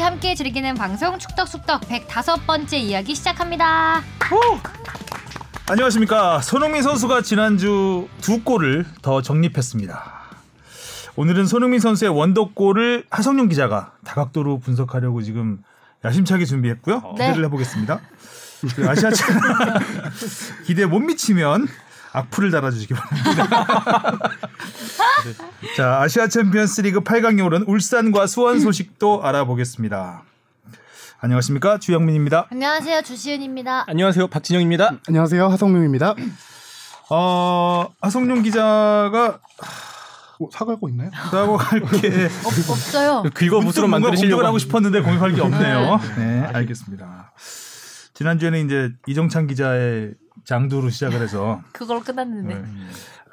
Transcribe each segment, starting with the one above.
함께 즐기는 방송 축덕숙덕 105번째 이야기 시작합니다. 안녕하십니까. 손흥민 선수가 지난주 두 골을 더 정립했습니다. 오늘은 손흥민 선수의 원더골을 하성룡 기자가 다각도로 분석하려고 지금 야심차게 준비했고요. 네. 기대를 해보겠습니다. 그 아시아차 기대 못 미치면 악플을 달아주시기 바랍니다. 자, 아시아 챔피언스 리그 8강에 오른 울산과 수원 소식도 알아보겠습니다. 안녕하십니까 주영민입니다. 안녕하세요 주시은입니다. 안녕하세요 박진영입니다. 안녕하세요 하성룡입니다. 어, 하성룡 기자가 어, 사과하고 있나요? 하고 갈 게 없, 없어요. 뭔가 만드시려고 공격을 하고 싶었는데 공격할 게 없네요. 네, 알겠습니다. 지난주에는 이제 이정찬 기자의 장두로 시작을 해서 그걸 끝났는데. 네,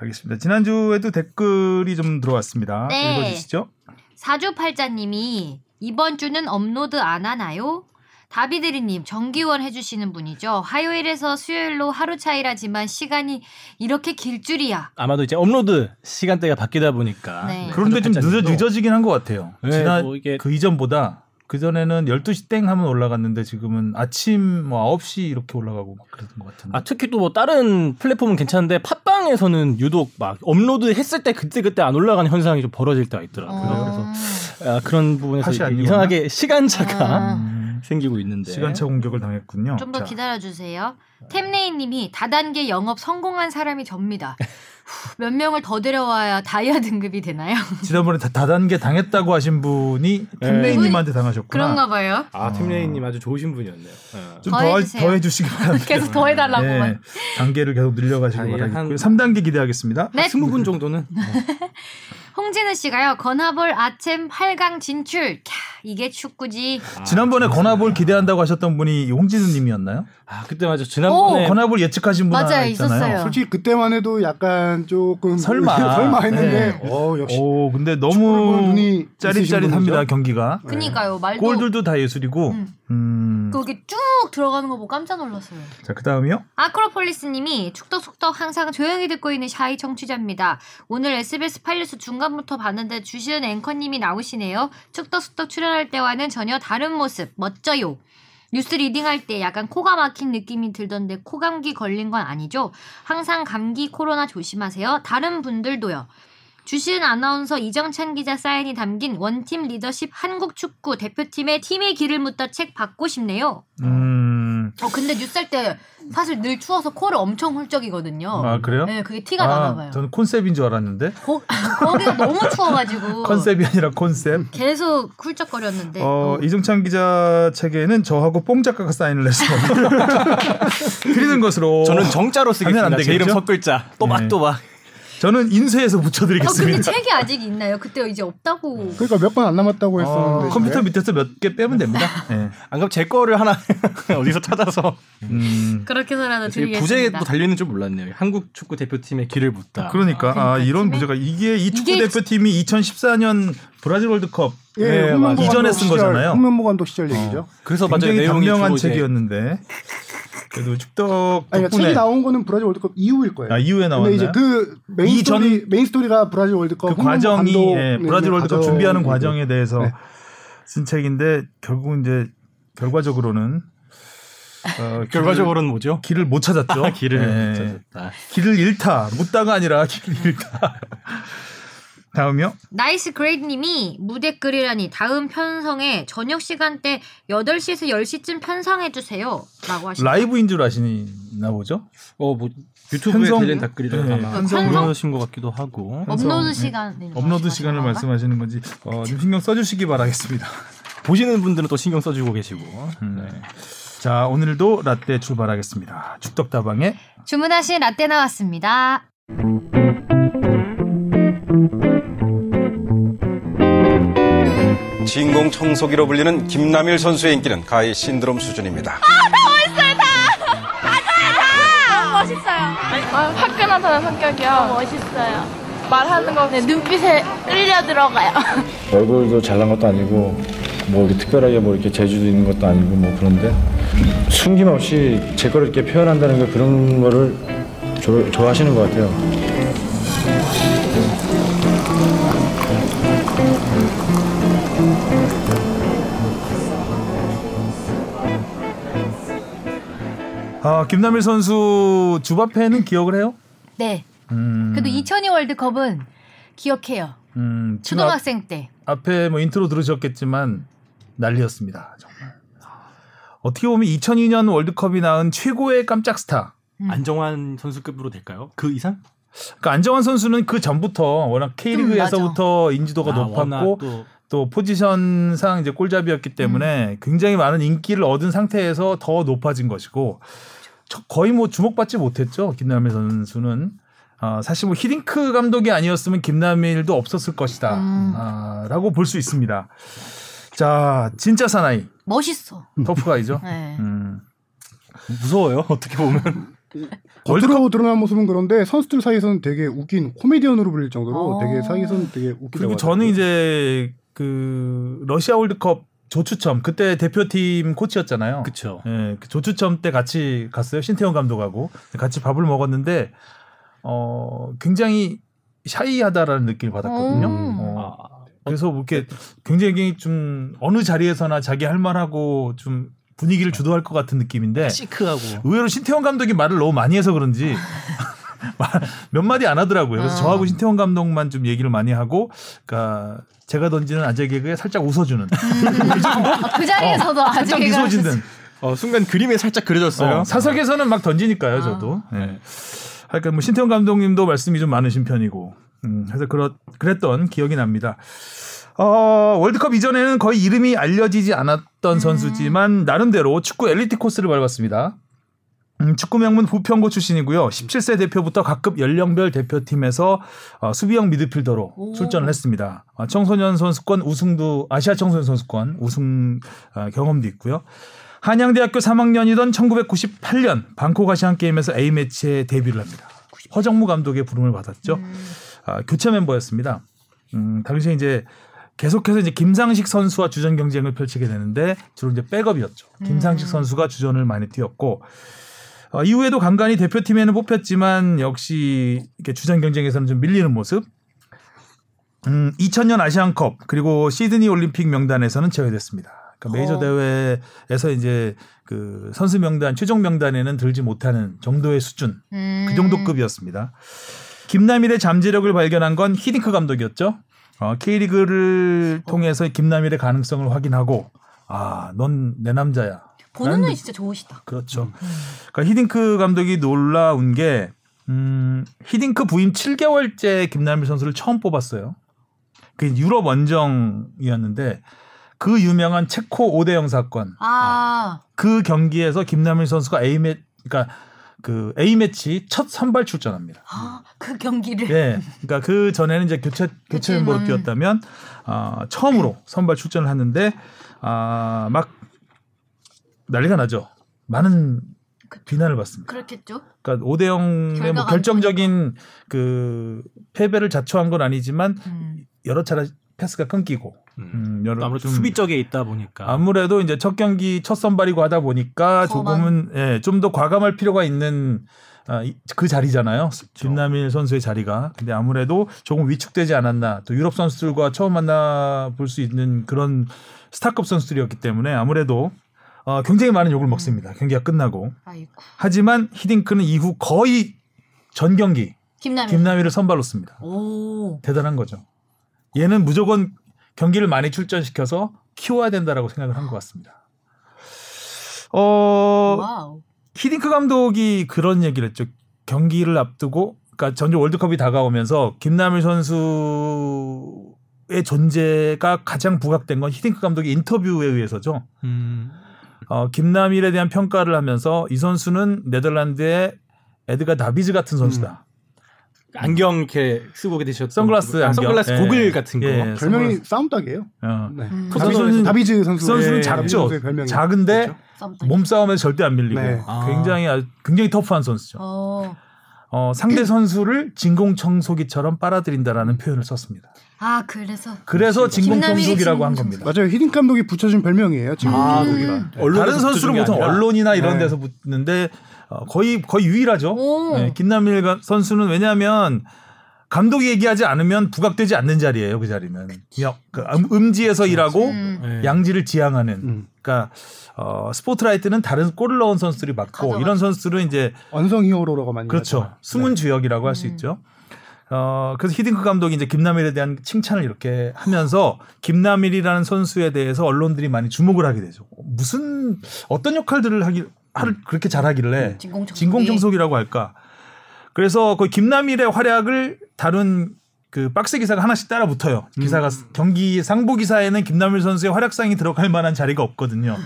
알겠습니다. 지난주에도 댓글이 좀 들어왔습니다. 네. 읽어주시죠. 사주팔자님이 이번 주는 업로드 안 하나요? 다비드리님 정기원 해주시는 분이죠. 화요일에서 수요일로 하루 차이라지만 시간이 이렇게 길 줄이야. 아마도 이제 업로드 시간대가 바뀌다 보니까 네. 그런데 좀 늦어, 늦어지긴 한 것 같아요. 네, 지난 뭐 이게- 그 이전보다 그 전에는 12시 땡 하면 올라갔는데 지금은 아침 뭐 9시 이렇게 올라가고 막 그랬던 것 같은데. 아 특히 또 뭐 다른 플랫폼은 괜찮은데 팟빵에서는 유독 막 업로드 했을 때 그때 그때 안 올라가는 현상이 좀 벌어질 때가 있더라고요. 어. 그래서 아, 그런 부분에서? 이상하게 시간차가 아. 음, 생기고 있는데 시간차 공격을 당했군요. 좀더 자, 기다려 주세요. 템레이 님이 다단계 영업 성공한 사람이 접니다. 후, 몇 명을 더 데려와야 다이아 등급이 되나요? 지난번에 다, 다단계 당했다고 하신 분이 템레이님한테 당하셨구나. 그런가 봐요. 아 템레이님 아주 좋으신 분이었네요. 어. 좀더 더, 해주세요. 더 해 주시기 바랍니다. 계속 더 해 달라고만. 네, 단계를 계속 늘려가시기. 한- 3단계 기대하겠습니다. 네. 스무 분 정도는 홍진우 씨가요. 건하볼 아침 8강 진출. 캬, 이게 축구지. 지난번에 건화볼 기대한다고 하셨던 분이 홍진우 님이었나요? 아 그때 맞아 오, 지난번에 건화볼 예측하신 분 맞아요. 있었어요. 솔직히 그때만 해도 약간 조금 설마. 설마 했는데 네. 어 역시 오, 근데 너무 짜릿짜릿합니다? 경기가. 그니까요. 말도 골들도 다 예술이고. 음. 음. 거기 쭉 들어가는 거 보고 깜짝 놀랐어요. 자, 그 다음이요. 아크로폴리스님이 축덕숙덕 항상 조용히 듣고 있는 shy 청취자입니다. 오늘 SBS 팔뉴스 중간부터 봤는데 주시은 앵커님이 나오시네요. 축덕숙덕 출연할 때와는 전혀 다른 모습 멋져요. 뉴스 reading할 때 약간 코가 막힌 느낌이 들던데 코감기 걸린 건 아니죠? 항상 감기 코로나 조심하세요. 다른 분들도요. 주시은 아나운서 이정찬 기자 사인이 담긴 원팀 리더십 한국 축구 대표팀의 팀의 길을 묻다 책 받고 싶네요. 음. 어 근데 뉴스 할때 사실 늘 추워서 코를 엄청 훌쩍이거든요. 아, 그래요? 네, 그게 티가 나나 봐요. 저는 콘셉트인 줄 알았는데. 거, 거기가 너무 추워가지고 컨셉이 아니라 콘셉트. 계속 훌쩍거렸는데. 어, 어, 이정찬 기자 책에는 저하고 뽕 작가가 사인을 해서 드리는 것으로 저는 정자로 쓰겠습니다. 제 이름? 첫 글자 또박또박. 저는 인쇄해서 어, 근데 붙여드리겠습니다. 책이 아직 있나요? 그때 이제 없다고. 그러니까 몇 번 안 남았다고 어, 했었는데 컴퓨터 밑에서 몇 개 빼면 됩니다. 네. 안 그럼 제 거를 하나 어디서 찾아서 음, 그렇게서라도 드리겠습니다. 또 달려 있는 줄 몰랐네요. 한국 축구 대표팀의 길을 묻다. 그러니까 아, 이런 팀에? 부제가 이게 이 축구 이게 대표팀이 2014년 브라질 월드컵 예, 네, 홍명보 맞아요. 이전에 쓴 시절, 거잖아요. 홍명보 감독 시절 얘기죠. 그래서 맞아요. 굉장히 주로 이제 책이었는데 그래도 축덕 아니 그러니까 덕분에 책이 나온 거는 브라질 월드컵 이후일 거예요. 아, 이후에 나왔나요? 이제 그 메인 이전- 스토리 메인 스토리가 브라질 월드컵 그 과정이 감독, 예, 네, 브라질 네, 월드컵 과정이고. 준비하는 과정에 대해서 네. 쓴 책인데 결국 이제 결과적으로는 어, 결과적으로는 뭐죠? 길을, 못 찾았죠. 아, 길을 예. 찾았다. 길을 잃다. 묻다가 아니라 길을 잃다. 다음이요. 나이스 그레이드 님이 무댓글이라니 다음 편성에 저녁 시간대 8시에서 10시쯤 편성해 주세요. 라고 하시죠. 라이브인 줄 아시나 보죠? 어, 뭐 유튜브에 편성- 달린 댓글이라 네, 아마 편성? 그러신 것 같기도 하고. 업로드 네. 시간. 업로드 시간을 말씀하시는 건지 어, 좀 신경 써주시기 바라겠습니다. 보시는 분들은 또 신경 써주고 계시고. 음. 자 오늘도 라떼 출발하겠습니다. 축덕다방의 주문하신 라떼 나왔습니다. 진공 청소기로 불리는 김남일 선수의 인기는 가히 신드롬 수준입니다. 멋있어요. 아, 화끈하다는 성격이요. 멋있어요. 말하는 거 눈빛에 끌려 들어가요. 얼굴도 잘난 것도 아니고 뭐 이렇게 특별하게 뭐 이렇게 재주도 있는 것도 아니고 뭐 그런데 숨김없이 제 거를 이렇게 표현한다는 게 그런 거를 조- 좋아하시는 것 같아요. 아, 김남일 선수 주바페는 기억을 해요? 네. 음, 그래도 2002 월드컵은 기억해요. 음, 지금 앞, 초등학생 때. 앞에 뭐 인트로 들으셨겠지만 난리였습니다. 정말. 어떻게 보면 2002년 월드컵이 낳은 최고의 깜짝 스타. 안정환 선수급으로 될까요? 그 이상? 그러니까 안정환 선수는 그 전부터 워낙 K리그에서부터 인지도가 아, 높았고 또또 포지션상 이제 골잡이였기 때문에 굉장히 많은 인기를 얻은 상태에서 더 높아진 것이고 저- 거의 뭐 주목받지 못했죠 김남일 선수는 아, 사실 뭐 히딩크 감독이 아니었으면 김남일도 없었을 것이다 음. 아, 라고 볼 수 있습니다. 자 진짜 사나이 멋있어. 터프가이죠. 네. 음. 무서워요. 어떻게 보면 겉으로 드러난 모습은 그런데 선수들 사이에서는 되게 웃긴 코미디언으로 불릴 정도로 어. 되게 사이에서는 되게 웃기다고 그리고. 저는 이제 그 러시아 월드컵 조추첨 그때 대표팀 코치였잖아요. 그쵸. 예, 그 조추첨 때 같이 갔어요. 신태용 감독하고 같이 밥을 먹었는데 어 굉장히 샤이하다라는 느낌을 받았거든요. 음. 어, 아, 그래서 뭐 이렇게 굉장히 좀 어느 자리에서나 자기 할 말하고 좀 분위기를 주도할 것 같은 느낌인데 시크하고 의외로 신태용 감독이 말을 너무 많이 해서 그런지 말- 몇 마디 안 하더라고요. 그래서 아. 저하고 신태용 감독만 좀 얘기를 많이 하고, 그러니까 제가 던지는 아재 개그에 살짝 웃어주는, 아, 그 자리에서도 살짝 미소 짓는. 어, 순간 그림에 살짝 그려졌어요. 어, 사석에서는 막 던지니까요, 아. 저도. 네. 하여간 뭐 신태용 감독님도 말씀이 좀 많으신 편이고, 음, 그래서 그렇, 그랬던 기억이 납니다. 어, 월드컵 이전에는 거의 이름이 알려지지 않았던 선수지만 나름대로 축구 엘리트 코스를 밟았습니다. 음, 축구 명문 부평고 출신이고요. 17세 대표부터 각급 연령별 대표팀에서 어, 수비형 미드필더로 오. 출전을 했습니다. 어, 청소년 선수권 우승도 아시아 청소년 선수권 우승 어, 경험도 있고요. 한양대학교 3학년이던 1998년 방콕 아시안 게임에서 A 매치에 데뷔를 합니다. 허정무 감독의 부름을 받았죠. 아, 교체 멤버였습니다. 음, 당시에 이제 계속해서 이제 김상식 선수와 주전 경쟁을 펼치게 되는데 주로 이제 백업이었죠. 김상식 선수가 주전을 많이 뛰었고 어, 이후에도 간간히 대표팀에는 뽑혔지만 역시 이렇게 주전 경쟁에서는 좀 밀리는 모습. 음, 2000년 아시안컵 그리고 시드니 올림픽 명단에서는 제외됐습니다. 그러니까 메이저 어. 대회에서 이제 그 선수 명단 최종 명단에는 들지 못하는 정도의 수준 음. 그 정도 급이었습니다. 김남일의 잠재력을 발견한 건 히딩크 감독이었죠. 어, K리그를 통해서 김남일의 가능성을 확인하고 아, 넌 내 남자야. 보는 눈이 진짜 좋으시다. 그렇죠. 그러니까 히딩크 감독이 놀라운 게 음, 히딩크 부임 7개월째 김남일 선수를 처음 뽑았어요. 그 유럽 원정이었는데 그 유명한 체코 5대 0 사건. 아, 그 경기에서 김남일 선수가 A 매 그러니까 그 A 매치 첫 선발 출전합니다. 아, 그 경기를. 예. 그러니까 그 전에는 이제 교체 교체 멤버로 음. 뛰었다면 아, 처음으로 선발 출전을 했는데 아, 막 난리가 나죠. 많은 비난을 받습니다. 그렇겠죠. 그러니까 5대 0의 뭐 결정적인 그 패배를 자초한 건 아니지만 음. 여러 차례 패스가 끊기고 음, 여러 아무래도 좀 수비 쪽에 있다 보니까 아무래도 이제 첫 경기 첫 선발이고 하다 보니까 더 조금은 예, 좀 더 과감할 필요가 있는 아, 이- 그 자리잖아요. 김남일 선수의 자리가. 근데 아무래도 조금 위축되지 않았나. 또 유럽 선수들과 처음 만나 볼 수 있는 그런 스타급 선수들이었기 때문에 아무래도 어, 굉장히 많은 욕을 먹습니다. 경기가 끝나고. 아이고. 하지만 히딩크는 이후 거의 전 경기 김남일. 김남일을 선발로 씁니다. 오. 대단한 거죠. 얘는 무조건 경기를 많이 출전시켜서 키워야 된다라고 생각을 한 것 같습니다. 어, 와우. 히딩크 감독이 그런 얘기를 했죠. 경기를 앞두고, 그러니까 전주 월드컵이 다가오면서 김남일 선수의 존재가 가장 부각된 건 히딩크 감독의 인터뷰에 의해서죠. 음, 어, 김남일에 대한 평가를 하면서 이 선수는 네덜란드의 에드가 다비즈 같은 선수다. 안경 이렇게 쓰고 계셨던 선글라스 아, 안경. 선글라스 예. 고글 같은 거 예. 별명이 싸움닭이에요. 어. 네. 음. 다비즈, 선수는- 다비즈 선수 선수는 예, 작죠. 작은데 그렇죠? 썸타임. 몸싸움에서 절대 안 밀리고 네. 아. 굉장히 아주- 굉장히 터프한 선수죠. 어. 어, 상대 선수를 진공 청소기처럼 빨아들인다라는 표현을 썼습니다. 아, 그래서. 그래서 김남일이 진공청소기라고 한. 겁니다. 맞아요. 히딩 감독이 붙여준 별명이에요. 지금 아, 거기가. 음. 언론에서 다른 선수는 보통 아니라. 언론이나 이런 네. 데서 붙는데 어, 거의 거의 유일하죠. 오. 네, 김남일 가- 선수는 왜냐하면 감독이 얘기하지 않으면 부각되지 않는 자리예요. 그 자리는. 그냥 그 음- 음지에서 일하고 음. 네. 양지를 지향하는. 음. 그러니까 어, 스포트라이트는 다른 골을 넣은 선수들이 맡고 가져가죠. 이런 선수들은 이제 완성 히어로라고 많이 그렇죠. 하죠. 숨은 주역이라고 할수 음. 있죠. 어, 그래서 히딩크 감독이 이제 김남일에 대한 칭찬을 이렇게 하면서 김남일이라는 선수에 대해서 언론들이 많이 주목을 하게 되죠. 무슨 어떤 역할들을 하기 하를 그렇게 잘하길래 진공청소기. 진공청소기라고 할까? 그래서 그 김남일의 활약을 다룬 그 박스 기사가 하나씩 따라 붙어요. 기사가 경기 상부 기사에는 김남일 선수의 활약상이 들어갈 만한 자리가 없거든요.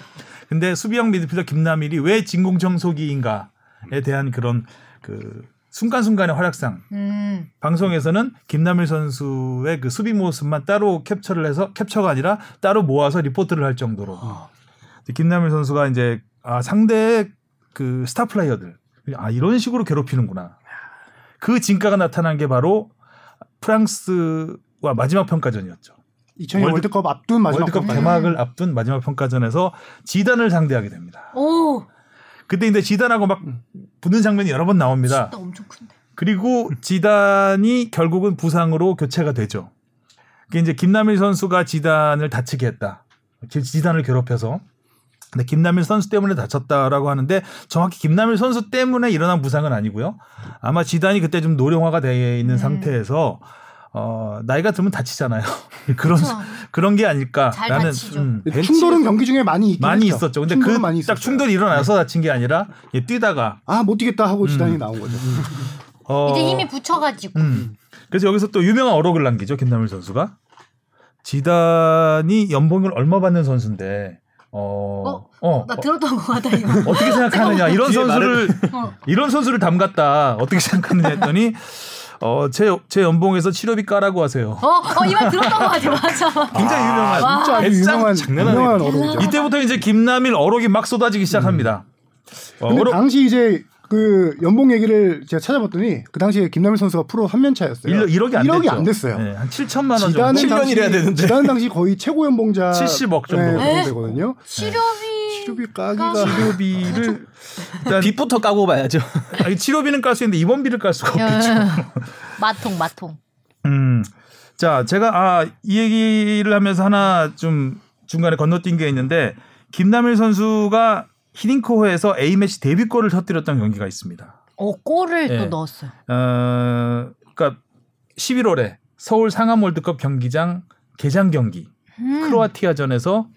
근데 수비형 미드필더 김남일이 왜 진공청소기인가에 대한 그런 그 순간순간의 활약상 음. 방송에서는 김남일 선수의 그 수비 모습만 따로 캡처를 해서 캡처가 아니라 따로 모아서 리포트를 할 정도로 이제 김남일 선수가 이제 아 상대의 그 스타 플레이어들 아 이런 식으로 괴롭히는구나 그 진가가 나타난 게 바로 프랑스와 마지막 평가전이었죠. 2002 월드- 월드컵 앞둔 마지막 월드컵 평가. 개막을 앞둔 마지막 평가전에서 지단을 상대하게 됩니다. 오. 그때 이제 지단하고 막 붙는 장면이 여러 번 나옵니다. 진짜 엄청 큰데. 그리고 지단이 결국은 부상으로 교체가 되죠. 그게 이제 김남일 선수가 지단을 다치게 했다. 지- 지단을 괴롭혀서. 근데 김남일 선수 때문에 다쳤다라고 하는데 정확히 김남일 선수 때문에 일어난 부상은 아니고요. 아마 지단이 그때 좀 노령화가 돼 있는 음. 상태에서 어, 나이가 들면 다치잖아요. 그런 그쵸. 그런 게잘 아닐까 라는 다치죠. 벤치에서 충돌은 경기 중에 많이 있긴 많이 했죠. 있었죠. 근데 그 딱. 충돌이 일어나서 다친 게 아니라 얘 뛰다가 아 못 뛰겠다 하고 지단이 음. 나온 거죠. 어, 이제 힘이 붙여가지고. 음. 그래서 여기서 또 유명한 어록을 남기죠 김남일 선수가 지단이 연봉을 얼마 받는 선수인데 어, 어? 어, 나 어, 들었던 것 같아 이거. 어떻게 생각하느냐 이런 뒤에 선수를 어. 이런 선수를 담갔다 어떻게 생각하느냐 했더니 어 제 제 연봉에서 치료비 까라고 하세요. 어, 어, 이말 들었던 것 같아. 맞아. 굉장히 유명한 와. 진짜 유명한 장난 아니에요. 유명한 어록이죠. 이때부터 이제 김남일 어록이 막 쏟아지기 시작합니다. 어, 근데 어록- 당시 이제 그 연봉 얘기를 제가 찾아봤더니 그 당시에 김남일 선수가 프로 한면 차였어요. 1억, 1억이 안 됐죠. 안 됐어요. 네, 한 7천만 원 정도. 지단은 7년 당시, 일해야 되는데. 지단 당시 거의 최고 연봉자 70억 정도. 네, 에? 되거든요. 치료비. 치료비 까기가 치료비를 일단 빚부터 까고 봐야죠. 아니, 치료비는 깔 수 있는데 입원비를 깔 수가 야, 없겠죠. 마통, 마통. 음. 자, 제가 아, 이 얘기를 하면서 하나 좀 중간에 건너뛴 게 있는데 김남일 선수가 히딩크호에서 A매치 데뷔골을 터뜨렸던 경기가 있습니다. 어, 골을 예. 또 넣었어요. 어, 그러니까 11월에 서울 상암 월드컵 경기장 개장 경기 음. 크로아티아전에서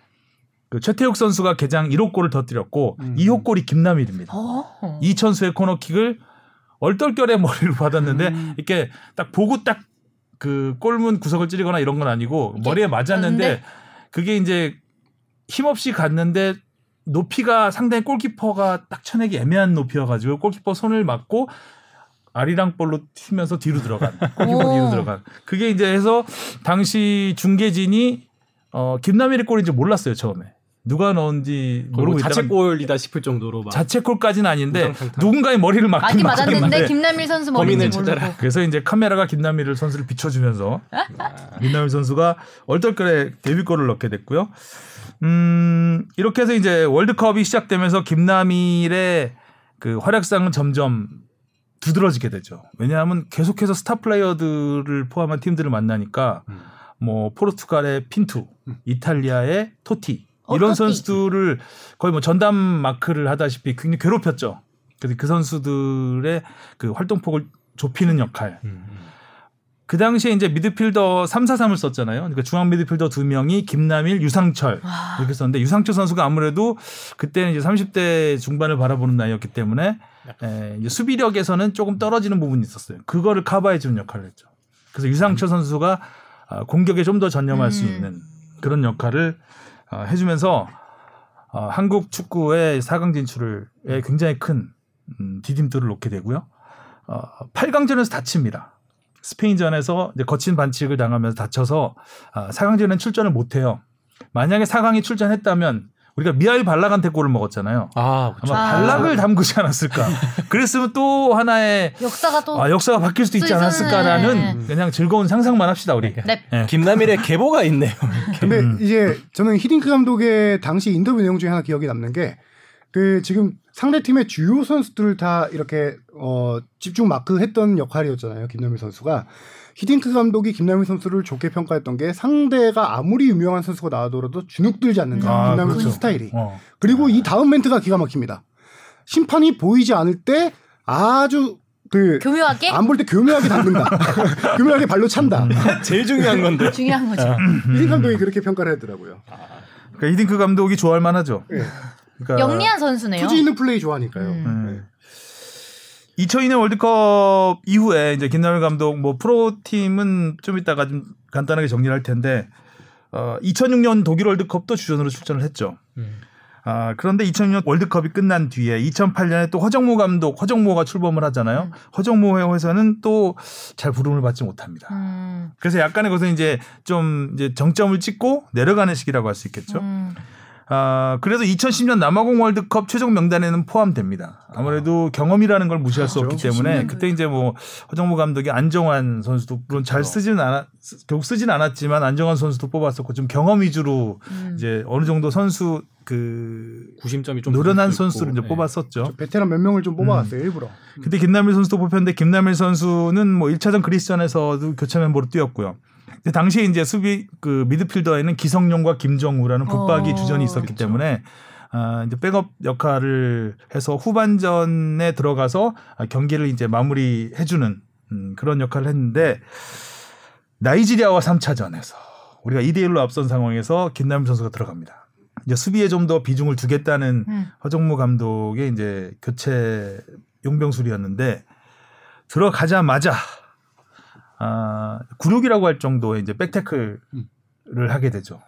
그 최태욱 선수가 개장 1호 골을 터뜨렸고 2호 골이 김남일입니다. 어. 이 천수의 코너킥을 얼떨결에 머리로 받았는데 음. 이렇게 딱 보고 딱 그 골문 구석을 찌르거나 이런 건 아니고 머리에 맞았는데 맞는데? 그게 이제 힘없이 갔는데 높이가 상당히 골키퍼가 딱 쳐내기 애매한 높이여가지고 골키퍼 손을 맞고 아리랑 볼로 튀면서 뒤로 들어간 골키퍼 오. 뒤로 들어간 그게 이제 해서 당시 중계진이 어 김남일의 골인지 몰랐어요 처음에 누가 넣은지 모르고 자책골이다 싶을 정도로 막 자책골까지는 아닌데. 누군가의 머리를 맞긴 맞긴 맞았는데 맞았는데 김남일 선수 머리인지. 모르고. 그래서 이제 카메라가 김남일 선수를 비춰주면서 김남일 선수가 얼떨결에 데뷔골을 넣게 됐고요. 음 이렇게 해서 이제 월드컵이 시작되면서 김남일의 그 활약상은 점점 두드러지게 되죠. 왜냐하면 계속해서 스타 플레이어들을 포함한 팀들을 만나니까 뭐 포르투갈의 핀투, 이탈리아의 토티 어, 이런. 선수들을 거의 뭐 전담 마크를 하다시피 굉장히 괴롭혔죠. 그래서 그 선수들의 그 활동폭을 좁히는 역할. 그 당시에 이제 미드필더 3, 4, 3을 썼잖아요. 그러니까 중앙 미드필더 두 명이 김남일, 유상철 이렇게 썼는데 유상철 선수가 아무래도 그때는 이제 30대 중반을 바라보는 나이였기 때문에 에, 이제 수비력에서는 조금 떨어지는 부분이 있었어요. 그거를 커버해 주는 역할을 했죠. 그래서 유상철 선수가 아, 공격에 좀 더 전념할 수 음. 있는 그런 역할을 아, 해주면서 어, 한국 축구의 4강 진출에 굉장히 큰 음, 디딤돌을 놓게 되고요. 어, 8강전에서 다칩니다. 스페인전에서 이제 거친 반칙을 당하면서 다쳐서 아, 4강전에는 출전을 못해요. 만약에 4강이 출전했다면 우리가 미하일 발락한테 골을 먹었잖아요. 아, 그렇죠. 아마 아. 발락을 담그지 않았을까. 그랬으면 또 하나의 역사가 또. 아, 역사가 바뀔 수도 있지. 않았을까라는 그냥 즐거운 상상만 합시다 우리. 네. 예. 김남일의 계보가 있네요. 근데 음. 이제 저는 히딩크 감독의 당시 인터뷰 내용 중에 하나 기억이 남는 게 그 지금 상대 팀의 주요 선수들을 다 이렇게 어, 집중 마크했던 역할이었잖아요. 김남일 선수가 히딩크 감독이 김남일 선수를 좋게 평가했던 게 상대가 아무리 유명한 선수가 나와더라도 주눅들지 않는다. 아, 김남일 그렇죠. 선수 스타일이. 어. 그리고 이 다음 멘트가 기가 막힙니다. 심판이 보이지 않을 때 아주 그 교묘하게 안 볼 때 교묘하게 닿는다. 교묘하게 발로 찬다. 음. 제일 중요한 건데. 중요한 거죠. 히딩크 감독이 그렇게 평가를 하더라고요. 그러니까 히딩크 감독이 좋아할 만하죠. 예. 그러니까 영리한 선수네요. 투지 있는 플레이 좋아하니까요. 음. 네. 2002년 월드컵 이후에 이제 김남일 감독 뭐 프로 팀은 좀 이따가 좀 간단하게 정리를 할 텐데 어 2006년 독일 월드컵도 주전으로 출전을 했죠. 아 그런데 2006년 월드컵이 끝난 뒤에 2008년에 또 허정무 감독 허정무가 출범을 하잖아요. 허정무 회사는 또 잘 부름을 받지 못합니다. 음, 그래서 약간의 것은 이제 좀 이제 정점을 찍고 내려가는 시기라고 할 수 있겠죠. 음. 아, 그래서 2010년 남아공 월드컵 최종 명단에는 포함됩니다. 아무래도 경험이라는 걸 무시할 수 없기 때문에 그때 이제 뭐 허정무 감독이 안정환 선수도 물론 잘 쓰지는 않았 결국 쓰진 않았지만 안정환 선수도 뽑았었고 좀 경험 위주로 음. 이제 어느 정도 선수 그 구심점이 좀 노련한 선수를. 이제 네. 뽑았었죠. 베테랑 몇 명을 좀 뽑아왔어요 일부러. 그때 김남일 선수도 뽑혔는데 김남일 선수는 뭐 1차전 그리스전에서도 교체 멤버로 뛰었고요. 근데 당시에 이제 수비 그 미드필더에는 기성용과 김정우라는 붙박이 어, 주전이 있었기 그렇죠. 때문에 아 이제 백업 역할을 해서 후반전에 들어가서 아, 경기를 이제 마무리해 주는 음, 그런 역할을 했는데 나이지리아와 3차전에서 우리가 2대 1로 앞선 상황에서 김남일 선수가 들어갑니다. 이제 수비에 좀 더 비중을 두겠다는 음. 허정무 감독의 이제 교체 용병술이었는데 들어가자마자 아, 굴욕이라고 할 정도의 이제 백태클을 하게 되죠.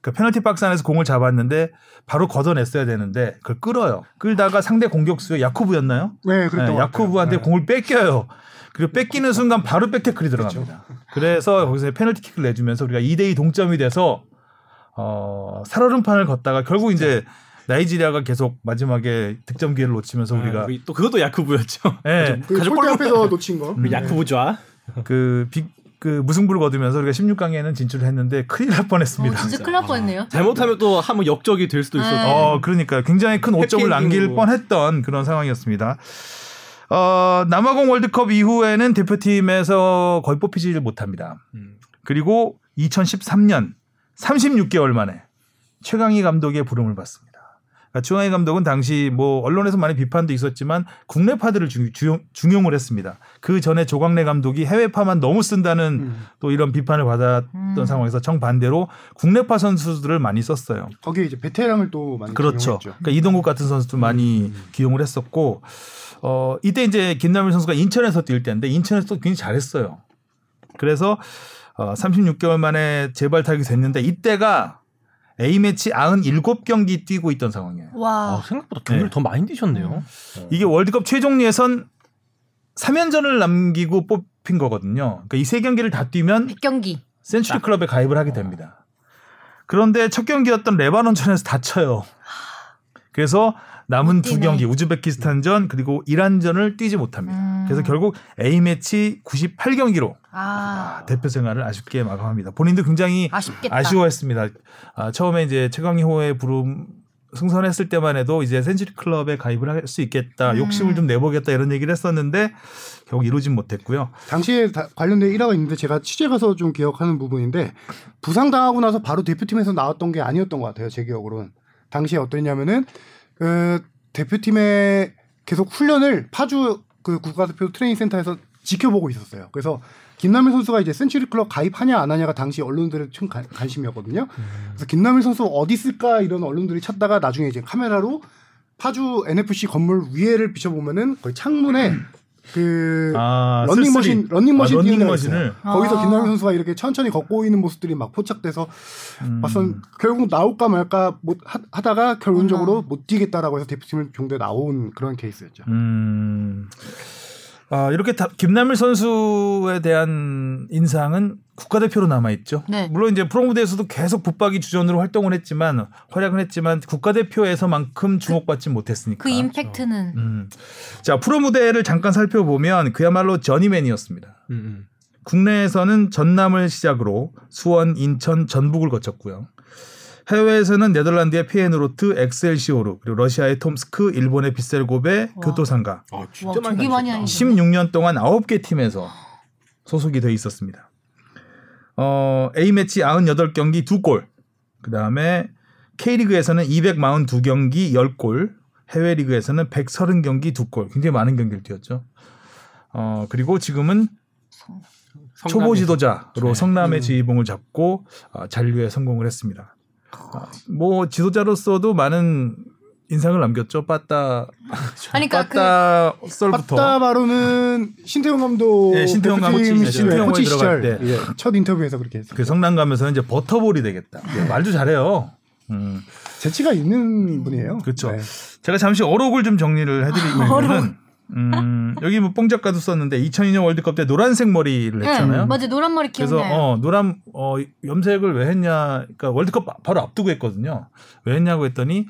그러니까 페널티 박스 안에서 공을 잡았는데 바로 걷어냈어야 되는데 그걸 끌어요. 끌다가 상대 공격수의 야쿠브였나요? 네, 그랬던 네. 야쿠브한테 네. 공을 뺏겨요. 그리고 뺏기는 순간 바로 백태클이 들어갑니다. 그래서 거기서 페널티 킥을 내주면서 우리가 2대2 동점이 돼서 어, 살얼음판을 걷다가 결국 이제 나이지리아가 계속 마지막에 득점 기회를 놓치면서 아, 우리가 우리 또 그것도 야쿠브였죠. 예, 그 가족 골대 골로- 앞에서 놓친 거. 우리 야쿠브 좌. 그, 빅, 그 무승부를 거두면서 우리가 16강에는 진출을 했는데 큰일 날 어, 뻔했습니다. 진짜 큰일 날 뻔했네요. 잘못하면 또 한번 역적이 될 수도 있어서. 네. 어, 그러니까 굉장히 큰 오점을 남길. 뻔했던 그런 상황이었습니다. 어, 남아공 월드컵 이후에는 대표팀에서 거의 뽑히지 못합니다. 음. 그리고 2013년 36개월 만에 최강희 감독의 부름을 받습니다. 그러니까 최강희 감독은 당시 뭐 언론에서 많이 비판도 있었지만 국내 파들을 중, 중, 중용을 했습니다. 그 전에 조광래 감독이 해외 파만 너무 쓴다는 음. 또 이런 비판을 받았던 음. 상황에서 정반대로 국내 파 선수들을 많이 썼어요. 거기에 이제 베테랑을 또 많이 그렇죠. 기용했죠. 그러니까 이동국 같은 선수도 많이 기용을 했었고 어 이때 이제 김남일 선수가 인천에서 뛸 때인데 인천에서 또 굉장히 잘했어요. 그래서 어 36개월 만에 재발 타격이 됐는데 이때가 A 매치 97경기 뛰고 있던 상황이에요. 아, 와. 생각보다 경기를 네. 더 많이 뛰셨네요. 이게 월드컵 최종 예선 3연전을 남기고 뽑힌 거거든요. 그러니까 이 세 경기를 다 뛰면 100경기. 센츄리 클럽에 가입을 하게 됩니다. 그런데 첫 경기였던 레바논전에서 다쳐요. 그래서 남은 못 두. 경기 우즈베키스탄전 그리고 이란전을 뛰지 못합니다. 음. 그래서 결국 A 매치 98경기로 아. 대표 생활을 아쉽게 마감합니다. 본인도 굉장히 아쉽겠다. 아쉬워했습니다. 아, 처음에 이제 최강희호의 부름 승선했을 때만 해도 이제 센츄리 클럽에 가입을 할 수 있겠다, 음. 욕심을 좀 내보겠다 이런 얘기를 했었는데 결국 이루진 못했고요. 당시에 다- 관련된 일화가 있는데 제가 취재 가서 좀 기억하는 부분인데 부상 당하고 나서 바로 대표팀에서 나왔던 게 아니었던 것 같아요. 제 기억으로는 당시에 어떠냐면은 그 대표팀의 계속 훈련을 파주 그 국가대표 트레이닝 센터에서 지켜보고 있었어요. 그래서 김남일 선수가 이제 Century Club 가입하냐 안 하냐가 당시 언론들의 큰 관- 관심이었거든요. 그래서 김남일 선수 어디 있을까 이런 언론들이 찾다가 나중에 이제 카메라로 파주 NFC 건물 위에를 비춰보면은 거의 창문에 그 아, 런닝머신. 런닝머신 아, 런닝머신을? 거기서 아. 김남일 선수가 이렇게 천천히 걷고 있는 모습들이 막 포착돼서 음. 봤던 결국 나올까 말까 못 하, 하다가 결론적으로 어머. 못 뛰겠다라고 해서 대표팀을 종대 나온 그런 케이스였죠. 음. 아, 이렇게 다, 김남일 선수에 대한 인상은 국가대표로 남아있죠. 네. 물론 이제 프로무대에서도 계속 붙박이 주전으로 활동을 했지만, 활약을 했지만, 국가대표에서만큼 주목받지 못했으니까. 그 임팩트는 음. 자, 프로무대를 잠깐 살펴보면 그야말로 저니맨이었습니다. 음, 음. 국내에서는 전남을 시작으로 수원, 인천, 전북을 거쳤고요. 해외에서는 네덜란드의 페예노르트, 엑셀시오르, 그리고 러시아의 톰스크, 일본의 비셀고베, 교토상가. 아, 와, 되게 많이 하시네. 16년 동안 9개 팀에서 소속이 돼 있었습니다. 어, A매치 98경기 2골. 그다음에 K리그에서는 242경기 10골. 해외 리그에서는 130경기 2골. 굉장히 많은 경기를 뛰었죠. 어, 그리고 지금은 초보 지도자로 성남의 지휘봉을 잡고 어, 잔류에 성공을 했습니다. 어, 뭐 지도자로서도 많은 인상을 남겼죠. 빠따 아니 그러니까 그 빠따 썰부터 빠따 바로는 신태용 감독 예, 신태용 감독 신태용 코치 들어갈 시절 때. 예, 첫 인터뷰에서 그렇게 했어요. 그 성남 가면서 이제 버터볼이 되겠다. 말도 잘해요. 음, 재치가 있는 분이에요. 그렇죠. 네. 제가 잠시 어록을 좀 정리를 해드리면은 음, 여기 뭐 뽕 작가도 썼는데 2002년 월드컵 때 노란색 머리를 했잖아요. 응, 맞아 노란 머리 그래서 기억나요. 어 노란 어 염색을 왜 했냐 그러니까 월드컵 바로 앞두고 했거든요. 왜 했냐고 했더니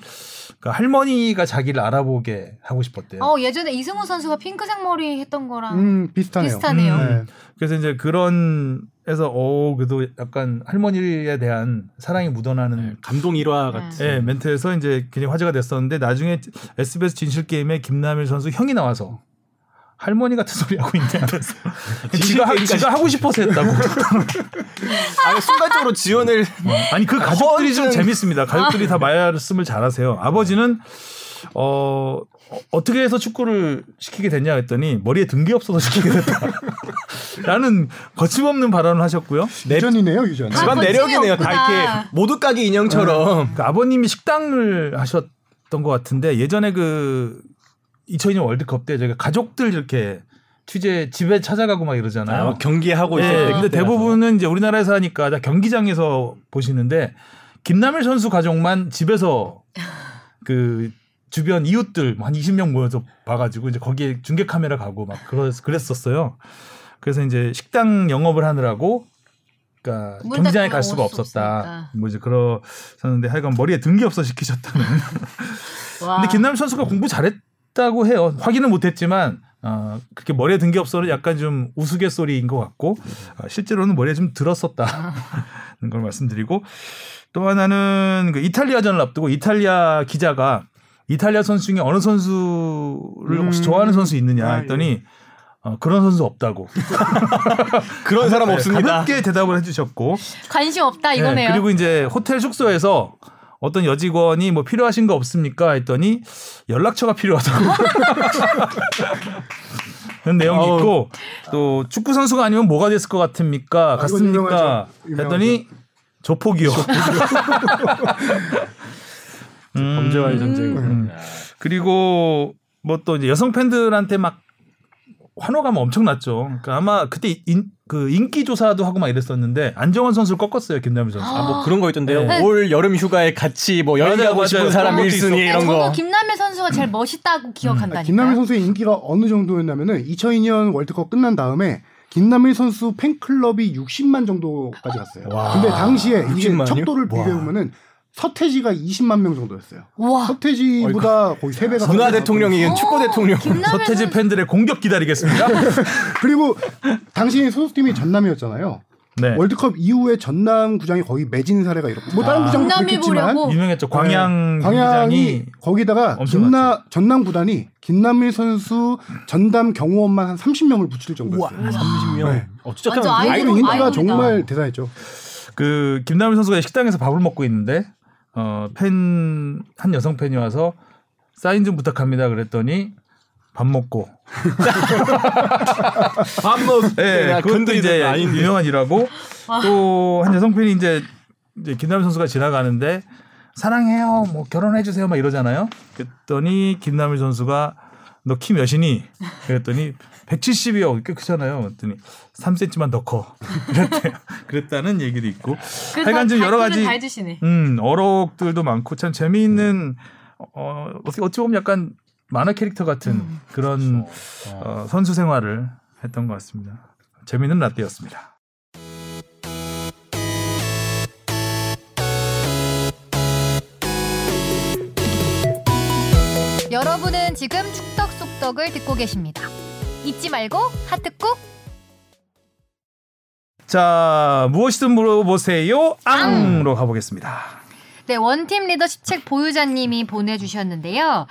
그러니까 할머니가 자기를 알아보게 하고 싶었대요. 어, 예전에 이승우 선수가 핑크색 머리 했던 거랑 음 비슷하네요. 비슷하네요. 음. 네. 그래서 이제 그런 해서 어 그래도 약간 할머니에 대한 사랑이 묻어나는 감동 일화 같은. 예, 멘트에서 이제 굉장히 화제가 됐었는데 나중에 SBS 진실 게임에 김남일 선수 형이 나와서 할머니 같은 소리 하고 있냐면서 지가, 하- 지가 하고 싶어서 했다고. 아, 순간적으로 지원을 아니 그 가족들이 좀. 재밌습니다. 가족들이 다 말씀을 잘하세요. 아버지는 어 어, 어떻게 해서 축구를 시키게 됐냐 했더니 머리에 등기 없어서 시키게 됐다. 라는 거침없는 발언을 하셨고요. 유전이네요, 유전. 아, 집안 거침이 내력이네요. 다 없구나. 이렇게 모두 까기 인형처럼. 그 아버님이 식당을 하셨던 것 같은데 예전에 그 2002년 월드컵 때 저희가 가족들 이렇게 취재 집에 찾아가고 막 이러잖아요. 아, 막 경기하고 예, 때. 근데 대부분은 이제 우리나라에서 하니까 다 경기장에서 보시는데 김남일 선수 가족만 집에서 그 주변 이웃들 한 20명 모여서 봐가지고 이제 거기에 중계 카메라 가고 막 그랬, 그랬었어요. 그래서 이제 식당 영업을 하느라고 그러니까 문 경기장에 갈 수가 없었다. 없으니까. 뭐 이제 그러셨는데 하여간 머리에 등기 없어 시키셨다는. 와. 근데 김남일 선수가 공부 잘했다고 해요. 확인은 못했지만 어, 그렇게 머리에 든 게 없어는 약간 좀 우스갯소리인 것 같고 어, 실제로는 머리에 좀 들었었다는 걸 말씀드리고 또 하나는 그 이탈리아전을 앞두고 이탈리아 기자가 이탈리아 선수 중에 어느 선수를 혹시 음. 좋아하는 선수 있느냐 아, 했더니 어, 그런 선수 없다고 그런 사람 없습니다. 가볍게 대답을 해주셨고 관심 없다 네, 이거네요. 그리고 이제 호텔 숙소에서 어떤 여직원이 뭐 필요하신 거 없습니까? 했더니 연락처가 필요하다고. 그런 내용이 어우. 있고 또 축구 선수가 아니면 뭐가 됐을 것 같습니까? 아, 같습니까? 유명하죠. 유명하죠. 했더니 조폭이요. 음, 범죄와의 전쟁. 음. 그리고 뭐 또 이제 여성 팬들한테 막 환호감 엄청났죠. 그러니까 아마 그때 인, 그 인기 조사도 하고 막 이랬었는데 안정환 선수를 꺾었어요 김남일 선수. 아, 뭐 그런 거 있던데요. 네. 올 여름 휴가에 같이 뭐 여행 맞아요, 가고 싶은 맞아요. 사람 것도 1순위 있었고. 이런 저도 거. 김남일 선수가 제일 멋있다고 기억한다니까. 아, 김남일 선수의 인기가 어느 정도였냐면은 2002년 월드컵 끝난 다음에 김남일 선수 팬클럽이 60만 정도까지 갔어요. 근데 당시에 이게 60만 이요? 척도를 비교해 보면은 서태지가 20만 명 정도였어요. 와. 서태지보다 거의 3배가 문화 대통령이 이건 축구 대통령. 김남일 서태지 팬들의 공격 기다리겠습니다. 그리고 당시 소속팀이 전남이었잖아요. 네. 월드컵 이후에 전남 구장이 거의 매진 사례가 있었고 뭐 다른 아. 구장도 보려고? 유명했죠. 광양 네, 광양이 거기다가 김나 전남 구단이 김남일 선수 전담 경호원만 한 30명을 붙일 정도였어요. 30명. 네. 어, 진짜 완전 그냥 아이돌, 인기가. 정말 대단했죠. 그 김남일 선수가 식당에서 밥을 먹고 있는데 어, 팬 한 여성 팬이 와서 사인 좀 부탁합니다. 그랬더니 밥 먹고 밥 먹. 예, 야, 그것도 건드리는 이제 거 아닌데. 유명한 일하고 또 한 여성 팬이 이제 이제 김남일 선수가 지나가는데 사랑해요, 뭐 결혼해 주세요, 막 이러잖아요. 그랬더니 김남일 선수가 너 키 몇이니? 그랬더니 170이요. 꽤 크잖아요. 그랬더니 3cm만 더 커. 그랬대요. 그랬다는 얘기도 있고. 하여간 좀 여러 가지. 음, 어록들도 많고 참 재미있는 어, 어떻게 어찌 보면 약간 만화 캐릭터 같은 음. 그런 어, 선수 생활을 했던 것 같습니다. 재미있는 라떼였습니다. 여러분은 지금 축덕 속덕을 듣고 계십니다. 잊지 말고 하트 꾹. 자, 무엇이든 물어보세요. 앙으로 가보겠습니다. 네, 원팀 리더십 책 보유자님이 보내주셨는데요.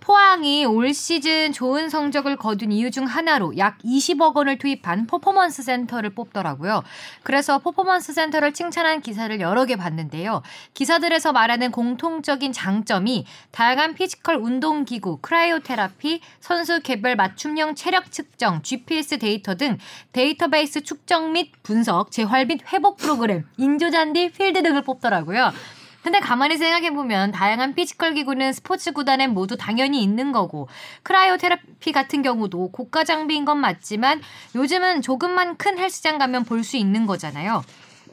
포항이 올 시즌 좋은 성적을 거둔 이유 중 하나로 약 20억 원을 투입한 퍼포먼스 센터를 뽑더라고요. 그래서 퍼포먼스 센터를 칭찬한 기사를 여러 개 봤는데요. 기사들에서 말하는 공통적인 장점이 다양한 physical 운동기구, cryotherapy, 선수 개별 맞춤형 체력 측정, GPS 데이터 등 데이터베이스 축적 및 분석, 재활 및 회복 프로그램, 인조잔디, 필드 등을 뽑더라고요. 근데 가만히 생각해보면 다양한 physical 기구는 스포츠 구단엔 모두 당연히 있는 거고 cryotherapy 같은 경우도 고가 장비인 건 맞지만 요즘은 조금만 큰 헬스장 가면 볼 수 있는 거잖아요.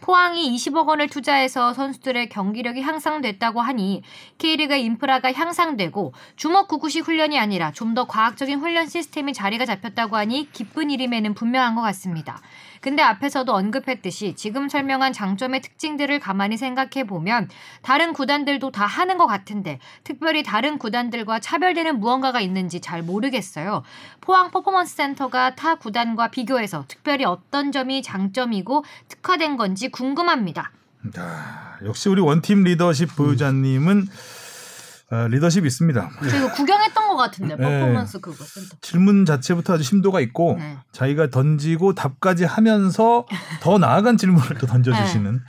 포항이 20억 원을 투자해서 선수들의 경기력이 향상됐다고 하니 K리그 인프라가 향상되고 주먹 구구식 훈련이 아니라 좀 더 과학적인 훈련 시스템이 자리가 잡혔다고 하니 기쁜 일임에는 분명한 것 같습니다. 근데 앞에서도 언급했듯이 지금 설명한 장점의 특징들을 가만히 생각해 보면 다른 구단들도 다 하는 것 같은데 특별히 다른 구단들과 차별되는 무언가가 있는지 잘 모르겠어요. 포항 퍼포먼스 센터가 타 구단과 비교해서 특별히 어떤 점이 장점이고 특화된 건지 궁금합니다. 자, 역시 우리 one team 리더십 보유자님은 어, 리더십 있습니다. 저 이거 구경했던 것 같은데 네. 퍼포먼스 그거 센터. 질문 자체부터 아주 심도가 있고 네. 자기가 던지고 답까지 하면서 더 나아간 질문을 또 던져주시는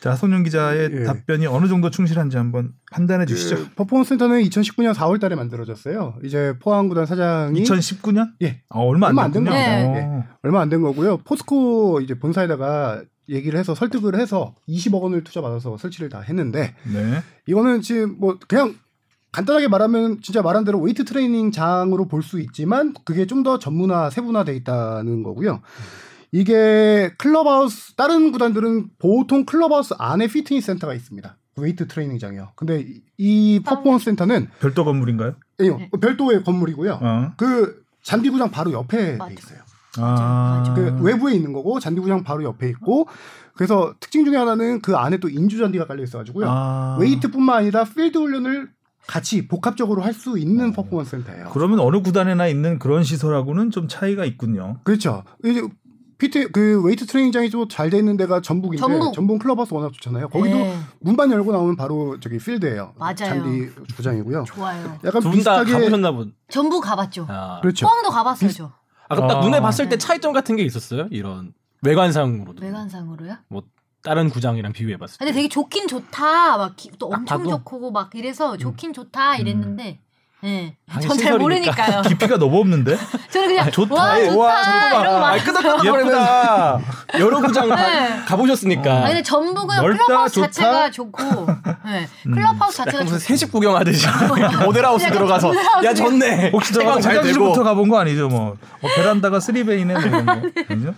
자 손윤 기자의 예. 답변이 어느 정도 충실한지 한번 판단해 주시죠. 그 퍼포먼스 센터는 2019년 4월달에 만들어졌어요. 이제 포항구단 사장이 2019년? 예 어, 얼마 안 얼마 안 됐군요. 된 거죠. 어. 얼마 안 된 거고요. 포스코 이제 본사에다가 얘기를 해서 설득을 해서 20억 원을 투자 받아서 설치를 다 했는데 네. 이거는 지금 뭐 그냥 간단하게 말하면 진짜 말한 대로 웨이트 트레이닝 장으로 볼 수 있지만 그게 좀 더 전문화 세분화돼 있다는 거고요. 이게 클럽하우스 다른 구단들은 보통 클럽하우스 안에 피트니스 센터가 있습니다. 웨이트 트레이닝장이요. 근데 이- 이 퍼포먼스 센터는 별도 건물인가요? 아니요, 별도의 건물이고요. 어. 그 잔디구장 바로 옆에 맞아. 돼 있어요. 아. 그 외부에 있는 거고 잔디구장 바로 옆에 있고 그래서 특징 중에 하나는 그 안에 또 인조 잔디가 깔려 있어가지고요. 아. 웨이트뿐만 아니라 필드 훈련을 같이 복합적으로 할 수 있는 퍼포먼스 센터예요. 그러면 어느 구단에나 있는 그런 시설하고는 좀 차이가 있군요. 그렇죠. 이제 피트 그 웨이트 트레이닝장이 좀 잘 돼 있는 데가 전북인데 전북. 전북 클럽하우스 워낙 좋잖아요. 거기도 네, 문만 열고 나오면 바로 저기 필드예요. 맞아요. 잔디 구장이고요. 좋아요. 약간 비슷하게 가보셨나 보. 전북 가봤죠. 아, 그렇죠. 포항도 가봤어요, 저. 아 그럼 딱 아. 눈에 봤을 때 차이점 같은 게 있었어요? 이런 외관상으로도. 외관상으로요? 뭐 다른 구장이랑 비교해봤을 때. 근데 되게 좋긴 좋다. 막또딱 엄청 봐도. 좋고 막 이래서 좋긴 좋다 이랬는데. 예. 하긴 전잘 시설이니까. 모르니까요. 깊이가 너무 없는데? 저는 그냥 좋다. 와 아이, 좋다 와, 이러고 막. 예쁘다. 여러 구장 다 네. 가보셨으니까. 아니 근데 전북은 넓다, 클럽하우스 좋다. 자체가 좋고, 네. 클럽하우스 자체가 무슨. 새집 구경하듯이 모델하우스 약간 들어가서 모델하우스. 야 좋네. 혹시 저. 화장실부터 가본 거 아니죠? 뭐 어, 베란다가 three bay네 뭐 이런 거. 아니죠?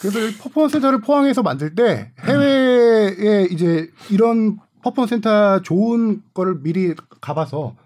그래서 이 퍼포먼스 센터를 포항에서 만들 때 해외에 이제 이런 퍼포먼스 센터 좋은 거를 미리 가봐서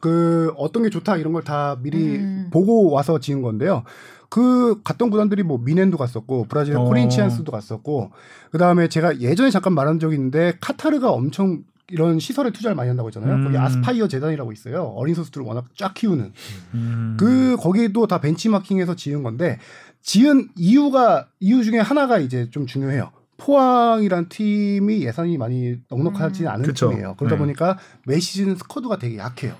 그 어떤 게 좋다 이런 걸 다 미리 음. 보고 와서 지은 건데요. 그 갔던 구단들이 뭐 미넨도 갔었고 브라질의 어. 코린치안스도 갔었고 그 다음에 제가 예전에 잠깐 말한 적이 있는데 카타르가 엄청 이런 시설에 투자를 많이 한다고 했잖아요. 음. 거기 아스파이어 재단이라고 있어요. 어린 선수들을 워낙 쫙 키우는. 음. 그 거기도 다 벤치마킹해서 지은 건데 지은 이유가 이유 중에 하나가 이제 좀 중요해요. 포항이란 팀이 예산이 많이 넉넉하지 음. 않은 그쵸. 팀이에요. 그러다 네. 보니까 매 시즌 스쿼드가 되게 약해요.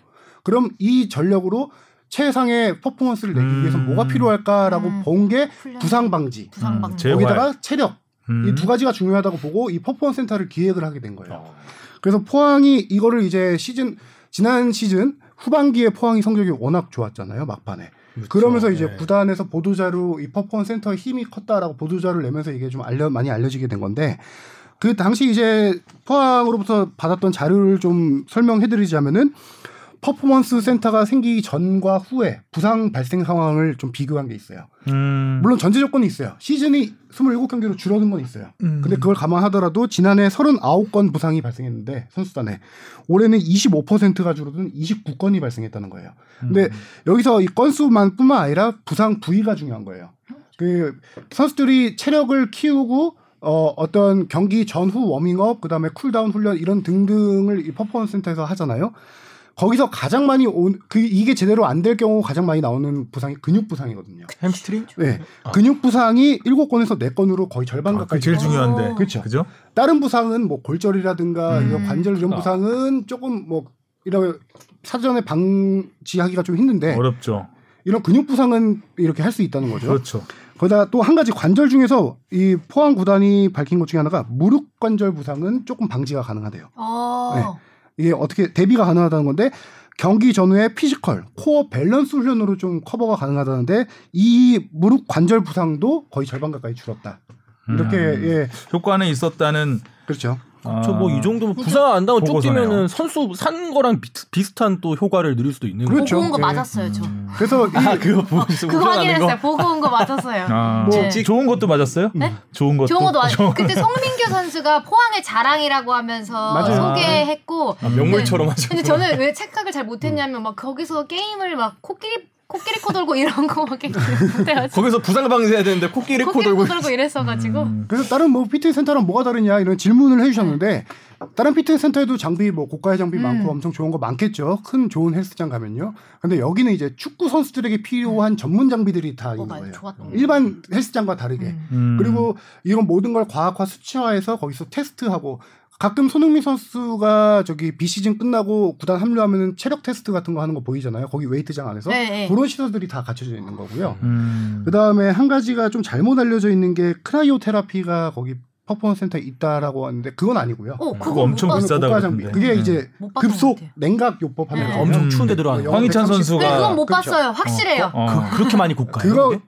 그럼 이 전력으로 최상의 퍼포먼스를 내기 음. 위해서 뭐가 필요할까라고 음. 본게 훈련. 부상 방지. 부상 음, 방지. 재활. 거기다가 체력 음. 이두 가지가 중요하다고 보고 이 퍼포먼스 센터를 기획을 하게 된 거예요. 그래서 포항이 이거를 이제 시즌 지난 시즌 후반기에 포항이 성적이 워낙 좋았잖아요 막판에. 그러면서 이제 네. 구단에서 보도자료 이 퍼포먼스 센터의 힘이 컸다라고 보도자료를 내면서 이게 좀 알려 많이 알려지게 된 건데 그 당시 이제 포항으로부터 받았던 자료를 좀 설명해드리자면은 퍼포먼스 센터가 생기기 전과 후에 부상 발생 상황을 좀 비교한 게 있어요. 음. 물론 전제 조건이 있어요. 시즌이 27경기로 줄어든 건 있어요. 음. 근데 그걸 감안하더라도 지난해 39건 부상이 발생했는데 선수단에 올해는 25%가 줄어든 29건이 발생했다는 거예요. 근데 여기서 이 건수만 뿐만 아니라 부상 부위가 중요한 거예요. 그 선수들이 체력을 키우고 어, 어떤 경기 전후 워밍업, 그 다음에 쿨다운 훈련 이런 등등을 이 퍼포먼스 센터에서 하잖아요. 거기서 가장 많이 온 그 이게 제대로 안 될 경우 가장 많이 나오는 부상이 근육 부상이거든요. 햄스트링? 네. 근육 부상이 7건에서 4건으로 거의 절반 아, 가까이 그 제일. 중요한데. 그렇죠. 그죠? 다른 부상은 뭐 골절이라든가 음. 이런 관절 이런 부상은 조금 뭐 이런 사전에 방지하기가 좀 힘든데 어렵죠. 이런 근육 부상은 이렇게 할 수 있다는 거죠. 그렇죠. 거기다 또 한 가지 관절 중에서 이 포항 구단이 밝힌 것 중에 하나가 무릎 관절 부상은 조금 방지가 가능하대요. 어. 네. 이게 어떻게 대비가 가능하다는 건데 경기 전후에 피지컬, 코어 밸런스 훈련으로 좀 커버가 가능하다는데 이 무릎 관절 부상도 거의 절반 가까이 줄었다. 이렇게 음. 예 효과는 있었다는 그렇죠. 저뭐이 정도면 부상 안 당하고 쭉 뛰면은 선수 산 거랑 비, 비슷한 또 효과를 누릴 수도 있는 그렇죠. 보고 온거 예. 맞았어요, 저. 그래서 이 아 그거 보면서 그거 확인했어요. 거. 보고 온 거 맞았어요. 아, 네. 좋은 것도 맞았어요? 네? 좋은 것도. 좋은 것도 맞 좋은 그때 성민규 선수가 포항의 자랑이라고 하면서 맞아요. 소개했고 아, 명물처럼 하죠. 근데 저는 왜 착각을 잘 못했냐면 막 거기서 게임을 막 코끼리 코끼리 코 돌고 이런 거막 못해가지고 거기서 부상 방지 해야 되는데 코끼리 코 코끼리 돌고 코 돌고 이랬어가지고 음. 그래서 다른 뭐 피트니스 센터랑 뭐가 다르냐 이런 질문을 해주셨는데 다른 피트니스 센터에도 장비 뭐 고가의 장비 음. 많고 엄청 좋은 거 많겠죠. 큰 좋은 헬스장 가면요. 근데 여기는 이제 축구 선수들에게 필요한 전문 장비들이 다 있는 거예요. 일반 헬스장과 다르게. 음. 음. 그리고 이런 모든 걸 과학화 수치화해서 거기서 테스트하고 가끔 손흥민 선수가 저기 비시즌 끝나고 구단 합류하면은 체력 테스트 같은 거 하는 거 보이잖아요. 거기 웨이트장 안에서 네, 네. 그런 시설들이 다 갖춰져 있는 거고요. 음. 그 다음에 한 가지가 좀 잘못 알려져 있는 게 크라이오 테라피가 거기 퍼포먼스 센터에 있다라고 하는데 그건 아니고요. 어, 그거 엄청 못 봤- 비싸다 고가 장비. 그게 네. 이제 급속. 냉각 요법 하는 네. 거. 엄청 음. 추운 데 들어가는 거. 황희찬 130. 선수가 그건 못 그렇죠. 봤어요. 확실해요. 어, 그, 그렇게 많이 고가요? 그거- 그게?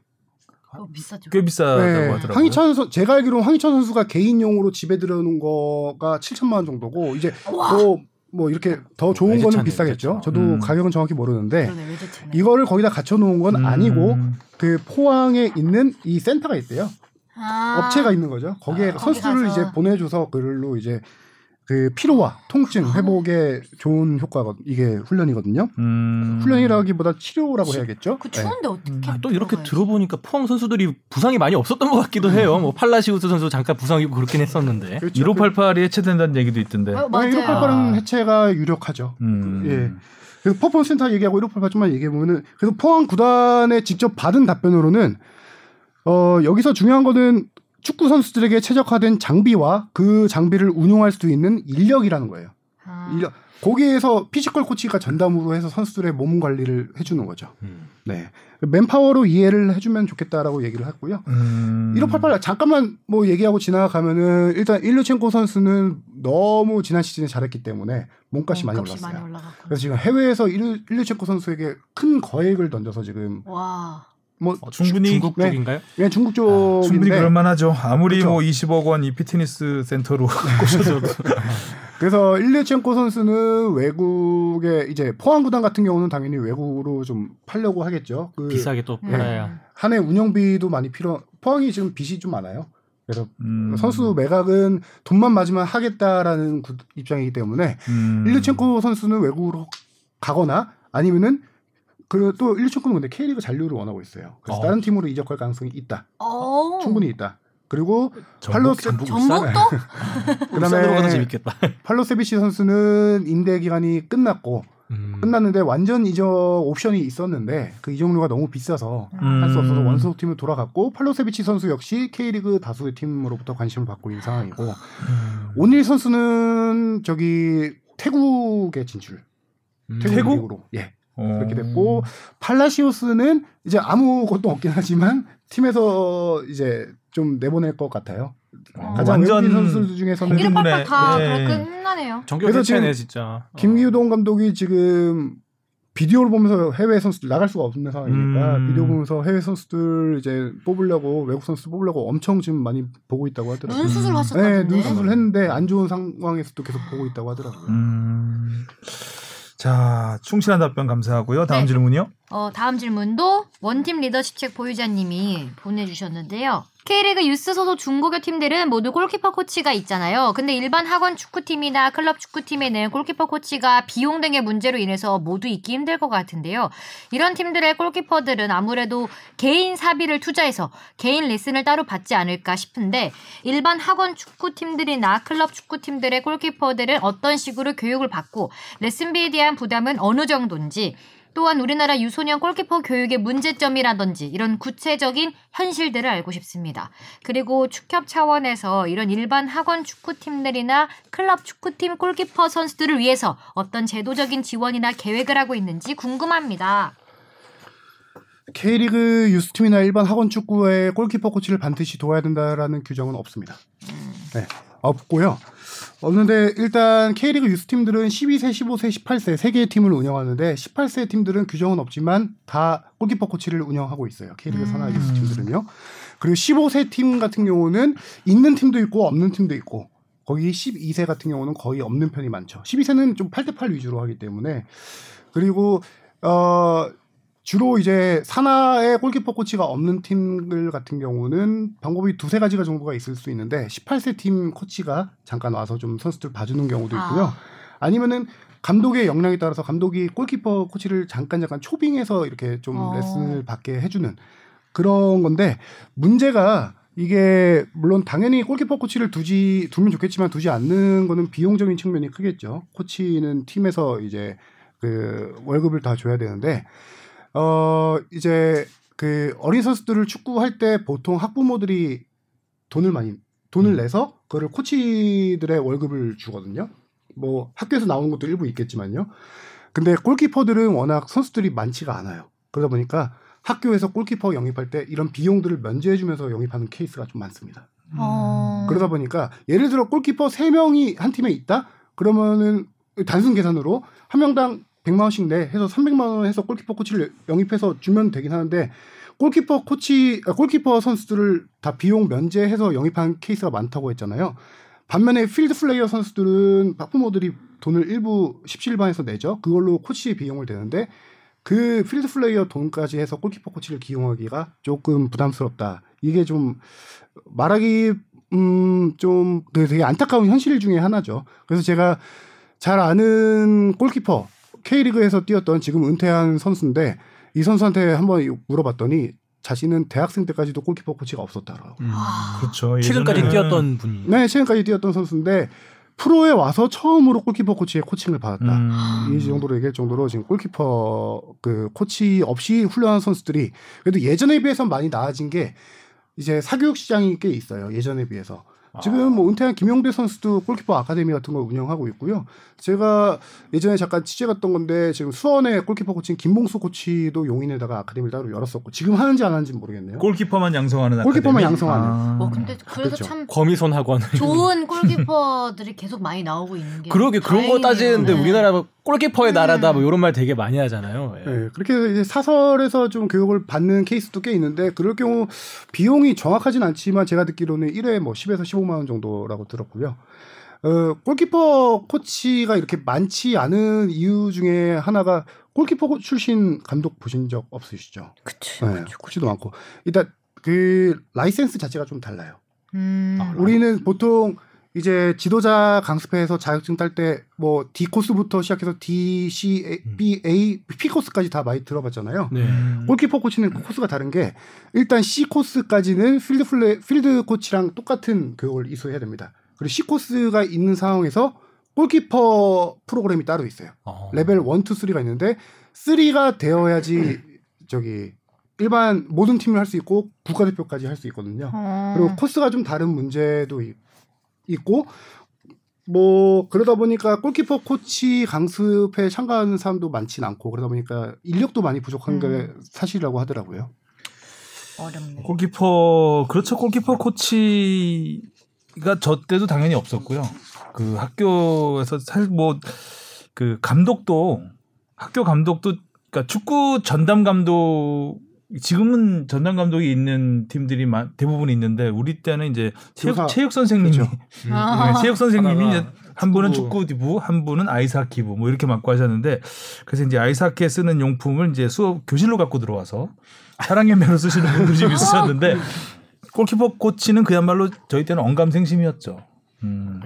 어, 비싸죠. 꽤 비싸다고 네. 하더라고요. 황희찬 선 제가 알기로는 황희찬 선수가 개인용으로 집에 들여놓은 거가 7천만 원 정도고 이제 뭐, 뭐 이렇게 더 좋은 거는 외제차네, 비싸겠죠. 외제차. 저도 음. 가격은 정확히 모르는데 그러네 외제차네. 이거를 거기다 갖춰 놓은 건 음. 아니고 그 포항에 있는 이 센터가 있대요. 아. 업체가 있는 거죠. 거기에 아, 선수를. 이제 보내줘서 그걸로 이제 그 피로와 통증 회복에 좋은 효과가 이게 훈련이거든요. 음. 훈련이라기보다 치료라고 해야겠죠. 그 네. 추운데 어떻게 아, 또 이렇게. 들어보니까 포항 선수들이 부상이 많이 없었던 것 같기도 해요. 뭐 팔라시우스 선수 잠깐 부상 입고 그렇긴 했었는데. 그렇죠. 1588이 해체된다는 얘기도 있던데. 어, 네, 맞아요. 1588은 해체가 유력하죠. 음. 예. 그래서 퍼포먼스 센터 얘기하고 1588 좀만 얘기해 보면은 그래서 포항 구단에 직접 받은 답변으로는 어 여기서 중요한 거는 축구 선수들에게 최적화된 장비와 그 장비를 운용할 수 있는 인력이라는 거예요. 아. 인력. 거기에서 피지컬 코치가 전담으로 해서 선수들의 몸 관리를 해주는 거죠. 음. 네. 맨파워로 이해를 해주면 좋겠다라고 얘기를 했고요. 음. 1588 잠깐만 뭐 얘기하고 지나가면은 일단 일류첸코 선수는 너무 지난 시즌에 잘했기 때문에 몸값이 많이 몸값이 올랐어요. 많이. 그래서 지금 해외에서 일류, 일류첸코 선수에게 큰 거액을 던져서 지금 와. 뭐 어, 충분히 중국 네. 쪽인가요? 그냥 중국 아, 충분히 그럴만하죠. 아무리 그렇죠. 뭐 20억 원 이 피트니스 센터로 꼬셔줘도. 그래서 일류첸코 선수는 외국에 이제 포항 구단 같은 경우는 당연히 외국으로 좀 팔려고 하겠죠. 그 비싸게 또 음. 팔아야. 한해 운영비도 많이 필요. 포항이 지금 빚이 좀 많아요. 그래서 음. 선수 매각은 돈만 맞으면 하겠다라는 구- 입장이기 때문에 음. 일류첸코 선수는 외국으로 가거나 아니면은 그또 일류첸코는 근데 K리그 잔류를 원하고 있어요. 그래서 어. 다른 팀으로 이적할 가능성이 있다. 어. 충분히 있다. 그리고 팔로세 전북 전북도 그다음에. 팔로세비치 선수는 임대 기간이 끝났고 음. 끝났는데 완전 이적 옵션이 있었는데 그 이적료가 너무 비싸서 음. 할수 없어서 원소 팀으로 돌아갔고 팔로세비치 선수 역시 K리그 다수의 팀으로부터 관심을 받고 있는 상황이고 음. 온일 선수는 저기 태국에 진출. 음. 태국, 태국? 리그로 예. 어. 그렇게 됐고 팔라시오스는 이제 아무것도 없긴 하지만 팀에서 이제 좀 내보낼 것 같아요. 어, 가장 완전 선수들 중에서는 공격- 188다 네. 그렇게 끝나네요. 정규 그래서 대체네 지금 진짜. 김기우동 감독이 지금 비디오를 보면서 해외 선수들 나갈 수가 없는 상황이니까 음. 비디오 보면서 해외 선수들 이제 뽑으려고 외국 선수 뽑으려고 엄청 지금 많이 보고 있다고 하더라고요. 눈 수술 음. 네, 하셨다던데. 눈 수술 했는데 안 좋은 상황에서도 계속 보고 있다고 하더라고요. 음. 자, 충실한 답변 감사하고요. 다음 네. 질문이요. 어, 다음 질문도 원팀 리더십 책 보유자님이 보내주셨는데요. K리그 유스 소속 중고교 팀들은 모두 골키퍼 코치가 있잖아요. 근데 일반 학원 축구팀이나 클럽 축구팀에는 골키퍼 코치가 비용 등의 문제로 인해서 모두 있기 힘들 것 같은데요. 이런 팀들의 골키퍼들은 아무래도 개인 사비를 투자해서 개인 레슨을 따로 받지 않을까 싶은데 일반 학원 축구팀들이나 클럽 축구팀들의 골키퍼들은 어떤 식으로 교육을 받고 레슨비에 대한 부담은 어느 정도인지 또한 우리나라 유소년 골키퍼 교육의 문제점이라든지 이런 구체적인 현실들을 알고 싶습니다. 그리고 축협 차원에서 이런 일반 학원 축구팀들이나 클럽 축구팀 골키퍼 선수들을 위해서 어떤 제도적인 지원이나 계획을 하고 있는지 궁금합니다. K리그 유스팀이나 일반 학원 축구의 골키퍼 코치를 반드시 도와야 된다라는 규정은 없습니다. 네, 없고요. 없는데 일단 K리그 유스 팀들은 12세, 15세, 18세 세 개의 팀을 운영하는데 18세 팀들은 규정은 없지만 다 골키퍼 코치를 운영하고 있어요. K리그 산하 유스 팀들은요. 그리고 15세 팀 같은 경우는 있는 팀도 있고 없는 팀도 있고 거기 12세 같은 경우는 거의 없는 편이 많죠. 12세는 좀 8대8 위주로 하기 때문에 그리고 어 주로 이제 산하의 골키퍼 코치가 없는 팀들 같은 경우는 방법이 두세 가지가 정도가 있을 수 있는데 18세 팀 코치가 잠깐 와서 좀 선수들 봐주는 경우도 있고요. 아. 아니면은 감독의 역량에 따라서 감독이 골키퍼 코치를 잠깐 잠깐 초빙해서 이렇게 좀 어. 레슨을 받게 해주는 그런 건데 문제가 이게 물론 당연히 골키퍼 코치를 두지 두면 좋겠지만 두지 않는 거는 비용적인 측면이 크겠죠. 코치는 팀에서 이제 그 월급을 다 줘야 되는데 어 이제 그 어린 선수들을 축구할 때 보통 학부모들이 돈을 많이 돈을 내서 그거를 코치들의 월급을 주거든요. 뭐 학교에서 나오는 것도 일부 있겠지만요. 근데 골키퍼들은 워낙 선수들이 많지가 않아요. 그러다 보니까 학교에서 골키퍼 영입할 때 이런 비용들을 면제해주면서 영입하는 케이스가 좀 많습니다. 어... 그러다 보니까 예를 들어 골키퍼 3명이 한 팀에 있다? 그러면은 단순 계산으로 한 명당 100만 원씩 내 해서 300만 원 해서 골키퍼 코치를 영입해서 주면 되긴 하는데 골키퍼 코치 아, 골키퍼 선수들을 다 비용 면제해서 영입한 케이스가 많다고 했잖아요. 반면에 필드 플레이어 선수들은 학부모들이 돈을 일부 십시일반해서 내죠. 그걸로 코치의 비용을 대는데 그 필드 플레이어 돈까지 해서 골키퍼 코치를 기용하기가 조금 부담스럽다. 이게 좀 말하기 음좀 되게 안타까운 현실 중에 하나죠. 그래서 제가 잘 아는 골키퍼 K리그에서 뛰었던 지금 은퇴한 선수인데 이 선수한테 한번 물어봤더니 자신은 대학생 때까지도 골키퍼 코치가 없었다라고. 음, 그렇죠. 최근까지 뛰었던 분이. 네, 최근까지 뛰었던 선수인데 프로에 와서 처음으로 골키퍼 코치의 코칭을 받았다. 음, 이 정도로 얘기할 정도로 지금 골키퍼 그 코치 없이 훈련한 선수들이 그래도 예전에 비해서 많이 나아진 게 이제 사교육 시장이 꽤 있어요. 예전에 비해서. 지금 뭐 은퇴한 김용대 선수도 골키퍼 아카데미 같은 걸 운영하고 있고요. 제가 예전에 잠깐 취재 갔던 건데 지금 수원의 골키퍼 코치인 김봉수 코치도 용인에다가 아카데미를 따로 열었었고 지금 하는지 안 하는지 는 모르겠네요. 골키퍼만 양성하는 골키퍼만 아카데미? 양성하는. 아. 어, 근데 그래서 그렇죠. 참 거미손 학원. 좋은 골키퍼들이 계속 많이 나오고 있는 게 그러게 그런 거. 따지는데 네. 우리나라 골키퍼의 음. 나라다 뭐 이런 말 되게 많이 하잖아요. 예. 네, 그렇게 이제 사설에서 좀 교육을 받는 케이스도 꽤 있는데 그럴 경우 비용이 정확하진 않지만 제가 듣기로는 1회에 뭐 10에서 15만 원 정도라고 들었고요. 어, 골키퍼 코치가 이렇게 많지 않은 이유 중에 하나가 골키퍼 출신 감독 보신 적 없으시죠? 그쵸. 네, 코치도 많고 일단 그 라이센스 자체가 좀 달라요. 음. 아, 우리는 보통 이제 지도자 강습회에서 자격증 딸 때 뭐 D 코스부터 시작해서 D, C, A, B, A, P 코스까지 다 많이 들어봤잖아요. 네. 음. 골키퍼 코치는 그 코스가 다른 게 일단 C 코스까지는 필드 플레 필드 코치랑 똑같은 교육을 이수해야 됩니다. 그리고 C 코스가 있는 상황에서 골키퍼 프로그램이 따로 있어요. 어. 레벨 1, 2, 3가 있는데 3가 되어야지 저기 일반 모든 팀을 할 수 있고 국가대표까지 할 수 있거든요. 어. 그리고 코스가 좀 다른 문제도 이- 있고 뭐 그러다 보니까 골키퍼 코치 강습에 참가하는 사람도 많진 않고 그러다 보니까 인력도 많이 부족한 게 음. 사실이라고 하더라고요. 어렵네. 골키퍼 그렇죠. 골키퍼 코치가 저 때도 당연히 없었고요. 그 학교에서 사실 뭐 그 감독도 학교 감독도 그러니까 축구 전담 감독 지금은 전담 감독이 있는 팀들이 마- 대부분 있는데 우리 때는 이제 체육. 체육 선생님이 그렇죠. 아. 네, 체육 선생님이 이제 한 분은 축구. 축구부, 한 분은 아이스하키 부 뭐 이렇게 맡고 하셨는데 그래서 이제 아이스하키에 쓰는 용품을 이제 수업 교실로 갖고 들어와서 사랑의 매로 쓰시는 분들이 좀 있으셨는데 골키퍼 코치는 그야말로 저희 때는 언감생심이었죠. 음.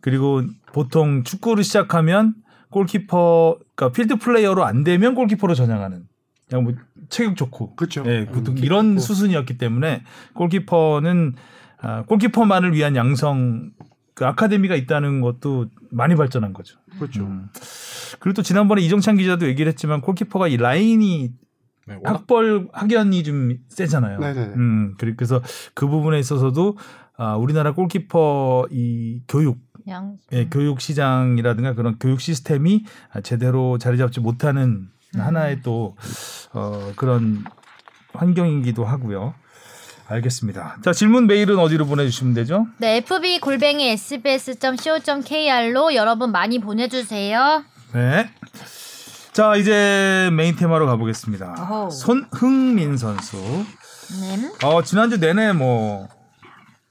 그리고 보통 축구를 시작하면 골키퍼, 그러니까 필드 플레이어로 안 되면 골키퍼로 전향하는. 그냥 뭐 체격 좋고. 그렇죠. 예, 보통 이런 수순이었기 때문에 골키퍼는 아, 골키퍼만을 위한 양성 그 아카데미가 있다는 것도 많이 발전한 거죠. 그렇죠. 음. 그리고 또 지난번에 이정찬 기자도 얘기를 했지만 골키퍼가 이 라인이 네, 학벌 학연이 좀 세잖아요. 네네네. 음, 그래서 그 부분에 있어서도 아, 우리나라 골키퍼 이 교육, 양. 예, 교육 시장이라든가 그런 교육 시스템이 아, 제대로 자리 잡지 못하는 하나의 또 어, 그런 환경이기도 하고요. 알겠습니다. 자 질문 메일은 어디로 보내주시면 되죠? 네, fb 골뱅이 sbs.co.kr로 여러분 많이 보내주세요. 네. 자 이제 메인 테마로 가보겠습니다. 어허. 손흥민 선수. 네. 어, 지난주 내내 뭐,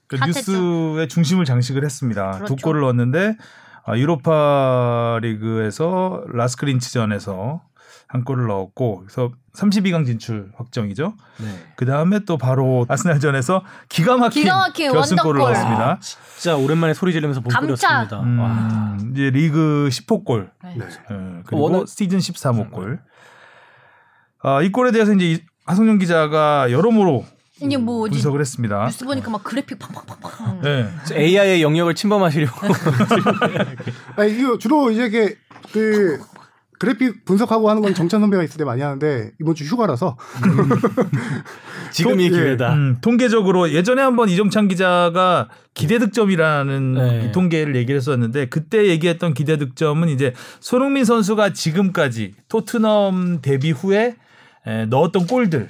그. 뉴스의 중심을 장식을 했습니다. 그렇죠. 두 골을 넣었는데, 아, 유로파 리그에서 라스크린츠전에서 한 골을 넣었고, 그래서 32강 진출 확정이죠. 네. 그 다음에 또 바로 아스날전에서 기가 막힌, 기가 막힌 결승골을. 넣었습니다. 진짜 오랜만에 소리 지르면서. 그렸습니다. 와. 음, 이제 리그 10호 골, 네. 예, 그리고 워낙- 시즌 13호 골. 아, 이 골에 대해서 이제 이- 하성룡 기자가 여러모로 이게 뭐 어디 분석을 했습니다. 뉴스 보니까 막 그래픽 팡팡팡팡. 네. AI의 영역을 침범하시려고. 아니, 이거 주로 이제 이게 그 그래픽 분석하고 하는 건 정찬 선배가 있을 때 많이 하는데 이번 주 휴가라서 지금이 또- 예. 기회다. 음, 통계적으로 예전에 한번 이정찬 기자가 기대 득점이라는 네. 이 통계를 얘기를 했었는데 그때 얘기했던 기대 득점은 이제 손흥민 선수가 지금까지 토트넘 데뷔 후에 에, 넣었던 골들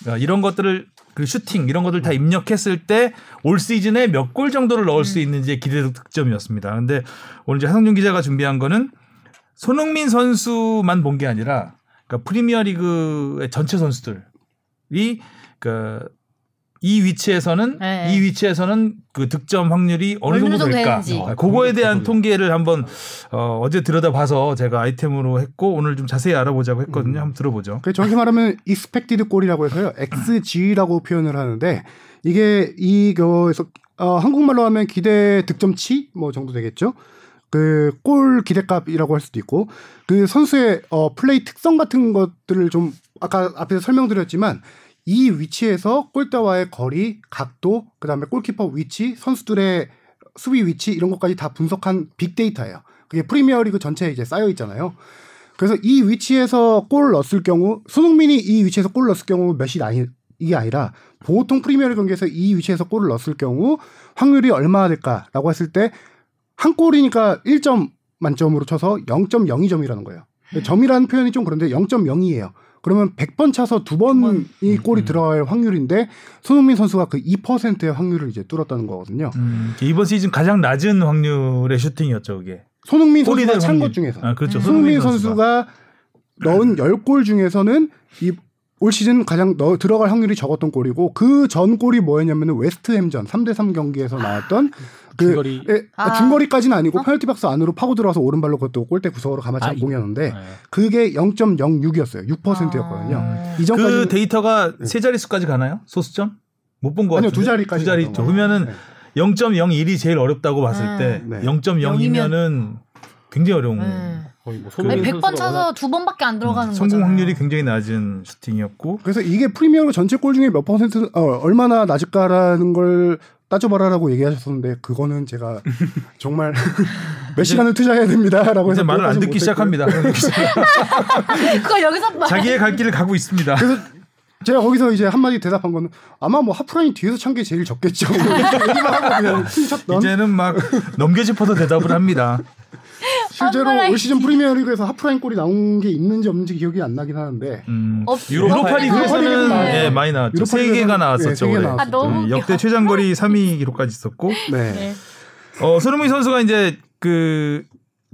그러니까 이런 것들을 그 슈팅 이런 것들 다 입력했을 때 올 시즌에 몇 골 정도를 넣을 수 있는지 기대 득점이었습니다. 근데 오늘 이제 하성준 기자가 준비한 거는 손흥민 선수만 본 게 아니라 그러니까 프리미어리그의 전체 선수들이 그이 위치에서는 네. 이 위치에서는 그 득점 확률이 어느 정도 정도 될까? 아, 그거에 대한 통계를 한번 어, 어제 들여다봐서 제가 아이템으로 했고 오늘 좀 자세히 알아보자고 했거든요. 한번 들어보죠. 그 정확히 말하면 expected 골이라고 해서요. XG라고 표현을 하는데 이게 이거에서 어, 한국말로 하면 기대 득점치 뭐 정도 되겠죠. 그 골 기대값이라고 할 수도 있고 그 선수의 어, 플레이 특성 같은 것들을 좀 아까 앞에서 설명드렸지만 이 위치에서 골대와의 거리, 각도, 그다음에 골키퍼 위치, 선수들의 수비 위치 이런 것까지 다 분석한 빅데이터예요. 그게 프리미어리그 전체에 이제 쌓여 있잖아요. 그래서 이 위치에서 골 넣었을 경우 손흥민이 이 위치에서 골 넣었을 경우 몇이 아니 이게 아니라 보통 프리미어리그 경기에서 이 위치에서 골을 넣었을 경우 확률이 얼마나 될까라고 했을 때 한 골이니까 1점 만점으로 쳐서 0.02점이라는 거예요. 점이라는 표현이 좀 그런데 0.02예요. 그러면 100번 차서 두 번이 골이 들어갈 확률인데 손흥민 선수가 그 2%의 확률을 이제 뚫었다는 거거든요. 음, 이번 시즌 가장 낮은 확률의 슈팅이었죠, 그게. 손흥민 선수가 될 찬. 것 중에서 아, 그렇죠. 손흥민 선수가 넣은 10골 중에서는 이 올 시즌 가장 넣, 들어갈 확률이 적었던 골이고 그 전 골이 뭐였냐면은 웨스트햄전 3대 3 경기에서 나왔던 그 중거리. 예, 아, 아. 중거리까지는 아니고 페널티 박스 안으로 파고 들어와서 오른발로 그것도 골대 구석으로 감아 찬 아, 이- 공이었는데 네. 그게 0.06이었어요. 6%였거든요. 아. 이전까지 그 데이터가 세 자릿수까지 가나요? 소수점? 못 본거 아니요, 같은데. 두 자리까지 두 자리. 거. 그러면은 네. 0.01이 제일 어렵다고 봤을 음. 때 네. 0.06이면은 굉장히 어려운 음. 거의 뭐 아니, 손흥민 100번 선수가 차서 두 번밖에 안 들어가는 성공 거잖아요. 확률이 굉장히 낮은 슈팅이었고 그래서 이게 프리미어리그 전체 골 중에 몇 퍼센트 어, 얼마나 낮을까라는 걸 따져봐라라고 얘기하셨었는데 그거는 제가 정말 몇 시간을 투자해야 됩니다라고 해서 말을 안 듣기 못했고요. 시작합니다. 그거 여기서 봐. 자기의 갈 길을 가고 있습니다. 그래서 제가 거기서 이제 한마디 대답한 거는 아마 뭐 하프라인 뒤에서 찬 게 제일 적겠죠. 이제는 막 넘겨짚어서 대답을 합니다. 실제로 하프라인 올 시즌 프리미어리그에서 하프라인 골이 나온 게 있는지 없는지 기억이 안 나긴 하는데 음, 없- 유로파 유로파 리그에서는 리그에서는 예, 많이 나왔죠. 세 개가 리그에서는 나왔었죠. 네. 아, 너무 음. 역대 최장 거리 3위 기록까지 있었고 네. 네. 어, 손흥민 선수가 이제 그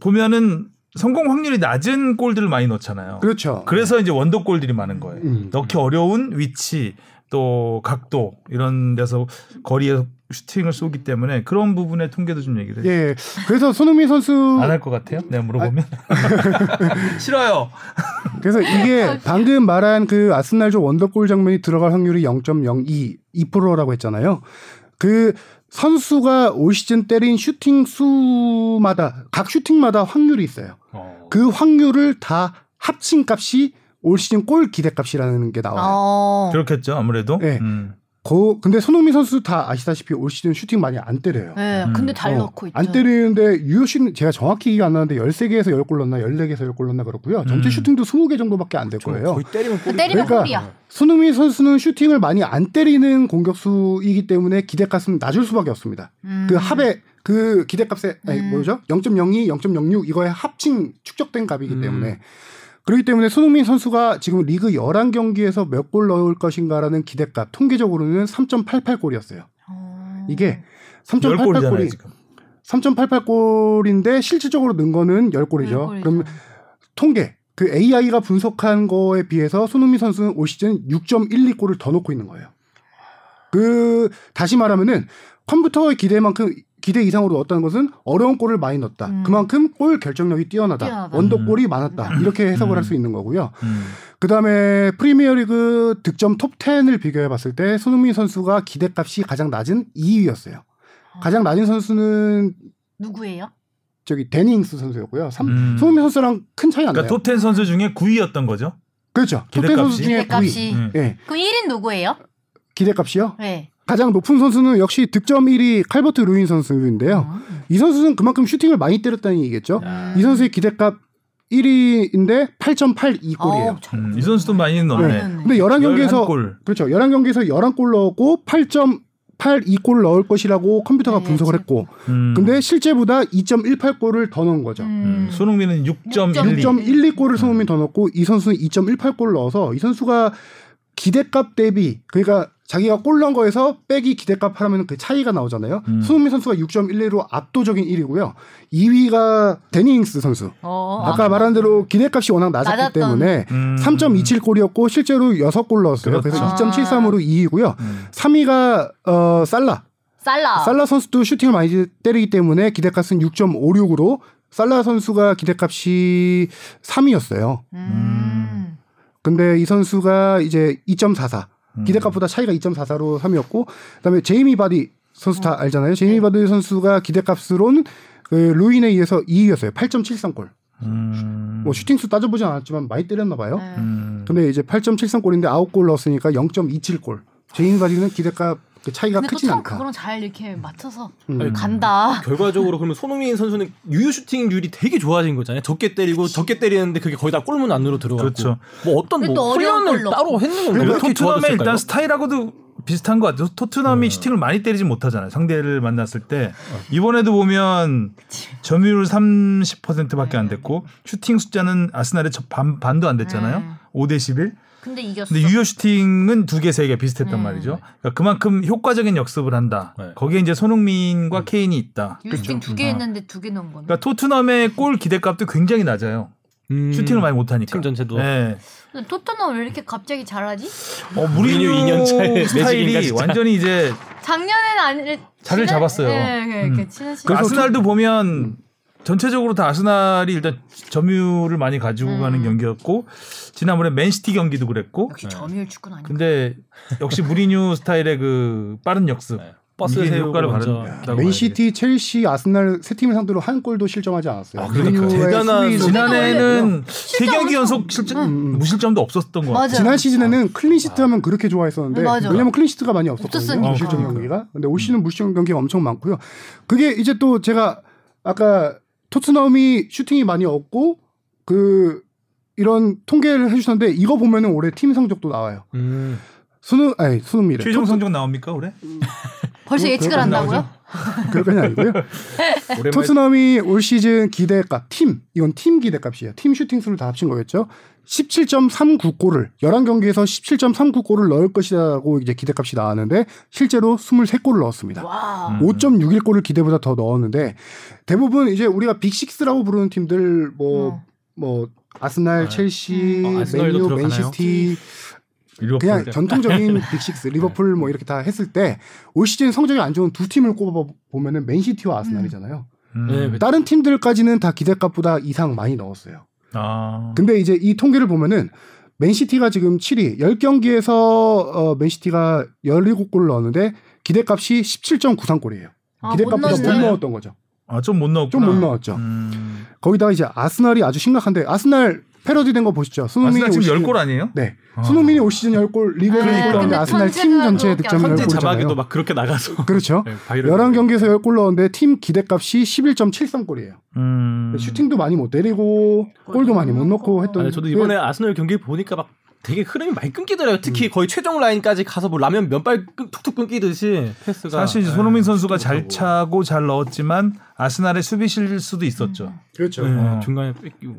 보면은 성공 확률이 낮은 골들을 많이 넣잖아요. 그렇죠. 그래서 이제 원더 골들이 많은 거예요. 음. 넣기 어려운 위치, 또 각도 이런 데서 거리에서 슈팅을 쏘기 때문에 그런 부분의 통계도 좀 얘기를 해. 예. 그래서 손흥민 선수 안 할 것 같아요? 내가 물어보면 싫어요. 그래서 이게 방금 말한 그 아스날조 원더골 장면이 들어갈 확률이 0.02 2%라고 했잖아요. 그 선수가 올 시즌 때린 슈팅 수마다 각 슈팅마다 확률이 있어요. 그 확률을 다 합친 값이 올 시즌 골 기대값이라는 게 나와요. 어. 그렇겠죠 아무래도. 네. 음. 거- 근데 손흥민 선수 다 아시다시피 올 시즌 슈팅 많이 안 때려요. 네, 음. 근데 잘 어, 넣고 있죠. 안 때리는데 유효 슈팅 제가 정확히 기억 안 나는데 13개에서 10골 넣나 14개에서 10골 넣나 그렇고요. 전체 음. 슈팅도 20개 정도밖에 안 될 거예요. 거의 때리면 골. 때리면 그러니까 골이야. 손흥민 선수는 슈팅을 많이 안 때리는 공격수이기 때문에 기대값은 낮을 수밖에 없습니다. 음. 그 합의 그 기대값에 아니, 음. 뭐죠? 0.02, 0.06 이거에 합친 축적된 값이기 음. 때문에 그렇기 때문에 손흥민 선수가 지금 리그 11경기에서 몇 골 넣을 것인가라는 기대값 통계적으로는 3.88골이었어요. 어. 이게 10골이잖아요 3.88골이 지금. 3.88골인데 실질적으로 넣은 거는 10골이죠. 열 골이죠. 그럼 통계 그 AI가 분석한 거에 비해서 손흥민 선수는 올 시즌 6.12골을 더 넣고 있는 거예요. 그 다시 말하면은 컴퓨터의 기대만큼 기대 이상으로 넣었다는 것은 어려운 골을 많이 넣었다. 음. 그만큼 골 결정력이 뛰어나다. 뛰어나다. 원더골이 많았다. 이렇게 해석을 음. 할수 있는 거고요. 음. 그다음에 프리미어리그 득점 톱 10을 비교해 봤을 때 손흥민 선수가 기대값이 가장 낮은 2위였어요. 가장 낮은 선수는 누구예요? 저기 대니 잉스 선수였고요. 삼- 음. 손흥민 선수랑 큰 차이 안 나요. 그러니까 톱10 선수 중에 9위였던 거죠. 그렇죠. 톱10 기대값이? 선수 중에 9위. 기대값이. 음. 예. 그럼 1위는 누구예요? 기대값이요. 네. 가장 높은 선수는 역시 득점 1위 칼버트 르윈 선수인데요. 음. 이 선수는 그만큼 슈팅을 많이 때렸다는 얘기겠죠. 아. 이 선수의 기대값 1위인데 8.82골이에요. 어우, 잘 음, 이 선수도 많이 넣네. 네. 근데 11경기에서 11골. 그렇죠. 11경기에서 11골 넣었고 8.82골 넣을 것이라고 컴퓨터가 네, 분석을 지금. 했고 음. 근데 실제보다 2.18골을 더 넣은 거죠. 음, 음. 손흥민은 6.12. 6.12골을 손흥민 더 넣고 이 선수는 2.18골 넣어서 이 선수가 기대값 대비 그러니까 자기가 골 넣은 거에서 빼기 기대값 하면 그 차이가 나오잖아요. 음. 손흥민 선수가 6.12로 압도적인 1위고요. 2위가 데닝스 선수. 어. 아까 말한 대로 기대값이 워낙 낮았기 낮았던. 때문에 음. 3.27골이었고 실제로 6골 넣었어요. 그래서 그렇죠. 2.73으로 2위고요. 음. 3위가 어 살라. 살라. 살라 선수도 슈팅을 많이 때리기 때문에 기대값은 6.56으로 살라 선수가 기대값이 3위였어요. 음. 근데 이 선수가 이제 2.44 음. 기대값보다 차이가 2.44로 3위였고 그다음에 제이미 바디 선수 어. 다 알잖아요. 네. 제이미 바디 선수가 기대값으로는 그 루인에 의해서 2위였어요. 8.73골. 음. 뭐 슈팅 수 따져보진 않았지만 많이 때렸나 봐요. 네. 음. 근데 이제 8.73골인데 9골 넣었으니까 0.27골. 제이미 바디는 기대값 그 차이가 크진 않다. 그거랑 잘 이렇게 맞춰서 음. 간다. 결과적으로 그러면 손흥민 선수는 유효 슈팅률이 되게 좋아진 거잖아요. 적게 때리고 적게 때리는데 그게 거의 다 골문 안으로 들어가고. 그렇죠. 뭐 어떤 뭐 훈련을 걸 따로 했는 건가요? 토트넘의? 일단 스타일하고도 비슷한 것 같아요. 토트넘이 음. 슈팅을 많이 때리지 못하잖아요. 상대를 만났을 때 이번에도 보면 점유율 30%밖에 안 됐고 슈팅 숫자는 아스날의 저- 반, 반도 안 됐잖아요. 음. 5대 11. 근데 이겼어. 근데 유효 슈팅은 두 개, 세 개 비슷했단 음. 말이죠. 그러니까 그만큼 효과적인 역습을 한다. 네. 거기에 이제 손흥민과 케인이 있다. 유스팅 두개 아. 했는데 두 개 넣은 거네. 그러니까 토트넘의 골 기대값도 굉장히 낮아요. 음. 슈팅을 많이 못하니까. 팀 전체도. 네. 토트넘 왜 이렇게 갑자기 잘하지? 어, 무리뉴 무리뉴 이년 차에 스타일이. 완전히 이제 작년에는 아니 자리를 잡았어요. 네, 네, 음. 그 아스날도 보면 전체적으로 다 아스날이 일단 점유율을 많이 가지고 음. 가는 경기였고 지난번에 맨시티 경기도 그랬고 역시 점유율 축구는 아니고. 근데 역시 무리뉴 스타일의 그 빠른 역습 네. 버스 이게 세우고 효과를. 발휘한다고 맨시티, 첼시, 아스날 세 팀을 상대로 한 골도 실점하지 않았어요. 아, 그러니까 대단한 지난해는 세 경기 연속 실점 음. 무실점도 없었던 것 같아요. 지난 시즌에는 clean sheet 하면 그렇게 좋아했었는데 음, 맞아. 왜냐면 clean sheet가 많이 없었거든요. 무실점 어, 경기가. 근데 올 시즌 무실점 경기가 엄청 많고요. 그게 이제 또 제가 아까 토트넘이 슈팅이 많이 없고 그 이런 통계를 해주셨는데 이거 보면은 올해 팀 성적도 나와요. 음. 수능 아니 수능미래. 최종 성적 나옵니까 올해? 벌써 뭐, 예측을 한다고요? 그건 아니고요. 토트넘이 올 시즌 기대값 팀 이건 팀 기대값이에요. 팀 슈팅 수를 다 합친 거겠죠. 17.39골을 11경기에서 17.39골을 넣을 것이라고 이제 기대값이 나왔는데 실제로 23골을 넣었습니다. 와. 5.61골을 기대보다 더 넣었는데 대부분 이제 우리가 Big Six라고 부르는 팀들 뭐뭐 어. 아스날, 네. 첼시, 어, 맨유? 맨시티 그냥 딱. 전통적인 Big Six 리버풀 뭐 이렇게 다 했을 때 올 시즌 성적이 안 좋은 두 팀을 꼽아 보면은 맨시티와 아스날이잖아요. 음. 네, 그- 다른 팀들까지는 다 기대값보다 이상 많이 넣었어요. 아. 근데 이제 이 통계를 보면은 맨시티가 지금 7위, 10경기에서 어, 맨시티가 17골을 넣었는데 기대값이 17.93골이에요. 아, 기대값보다 못, 넣었어요? 넣었던 거죠. 아, 좀 못 넣었구나. 좀못 넣었죠. 음. 거기다가 이제 아스날이 아주 심각한데 아스날 패러디된 거 보시죠. 손흥민이 아스날 지금 올 시즌- 10골 아니에요? 네. 아. 손흥민이 올 시즌 10골, 리그에 네, 10골 넣었는데 근데 아스날 팀 전체 득점이 안 현지 자막에도 10골이잖아요. 막 그렇게 나가서 그렇죠. 네, 바이럴 11경기에서 10골 넣었는데 팀 기대값이 11.73골이에요. 음. 슈팅도 많이 못 때리고 골도 많이 못 넣고 했던 아니, 저도 이번에 아스널 경기 보니까 막 되게 흐름이 많이 끊기더라고요. 특히 거의 최종 라인까지 가서 뭐 라면 면발 끊- 툭툭 끊기듯이 패스가 사실 이제 네, 손흥민 선수가 잘. 차고 잘 넣었지만 아스날의 수비 실수도 있었죠. 그렇죠. 네, 어. 중간에 뺏기고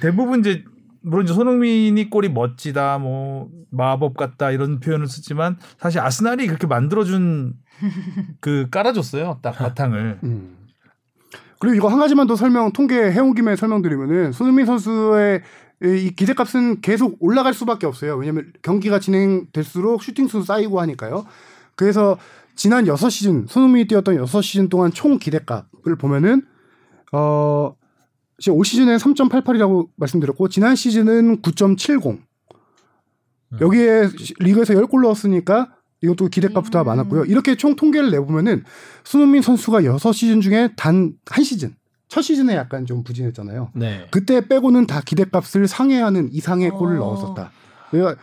대부분 이제 물론 이제 손흥민이 골이 멋지다, 뭐 마법 같다 이런 표현을 쓰지만 사실 아스날이 그렇게 만들어준 그 깔아줬어요, 딱 바탕을. 음. 그리고 이거 한 가지만 더 설명 통계 해온 김에 설명드리면은 손흥민 선수의 이 기대값은 계속 올라갈 수밖에 없어요. 왜냐하면 경기가 진행될수록 슈팅 수 쌓이고 하니까요. 그래서 지난 6시즌 손흥민이 뛰었던 6시즌 동안 총 기대값을 보면은 어 지금 올 시즌에 3.88이라고 말씀드렸고 지난 시즌은 9.70. 여기에 시- 리그에서 10골 넣었으니까 이것도 기대값보다 음. 많았고요. 이렇게 총 통계를 내보면은 손흥민 선수가 6시즌 중에 단 한 시즌, 첫 시즌에 약간 좀 부진했잖아요. 네. 그때 빼고는 다 기대값을 상회하는 이상의 골을 어. 넣었었다. 그러니까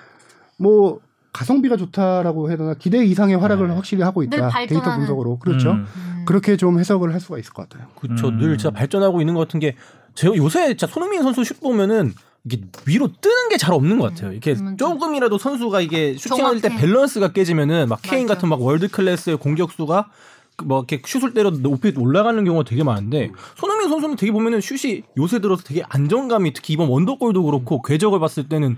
뭐 가성비가 좋다라고 해야 되나 기대 이상의 활약을 네. 확실히 하고 늘 있다. 데이터 분석으로 그렇죠. 음. 음. 그렇게 좀 해석을 할 수가 있을 것 같아요. 그렇죠. 음. 늘 진짜 발전하고 있는 것 같은 게 제가 요새 진짜 손흥민 선수 슛 보면은 이게 위로 뜨는 게 잘 없는 것 같아요. 이렇게 음, 조금이라도 선수가 이게 슈팅할 때 정확해. 밸런스가 깨지면은 막 케인. 같은 막 world class의 공격수가 그뭐 이렇게 슛을 때려 높이 올라가는 경우가 되게 많은데 손흥민 선수는 되게 보면은 슛이 요새 들어서 되게 안정감이 특히 이번 wonder goal도 그렇고 궤적을 봤을 때는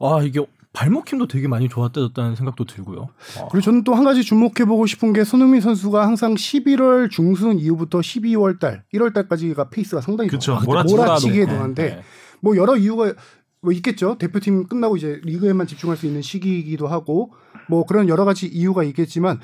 아 이게 발목 힘도 되게 많이 좋아졌다는 생각도 들고요. 그리고 저는 또 한 가지 주목해보고 싶은 게 손흥민 선수가 항상 11월 중순 이후부터 12월 달, 1월 달까지가 페이스가 상당히 그쵸. 몰아치기 몰아치기에 네. 능한데 네. 뭐 여러 이유가 뭐 있겠죠. 대표팀 끝나고 이제 리그에만 집중할 수 있는 시기이기도 하고 뭐 그런 여러 가지 이유가 있겠지만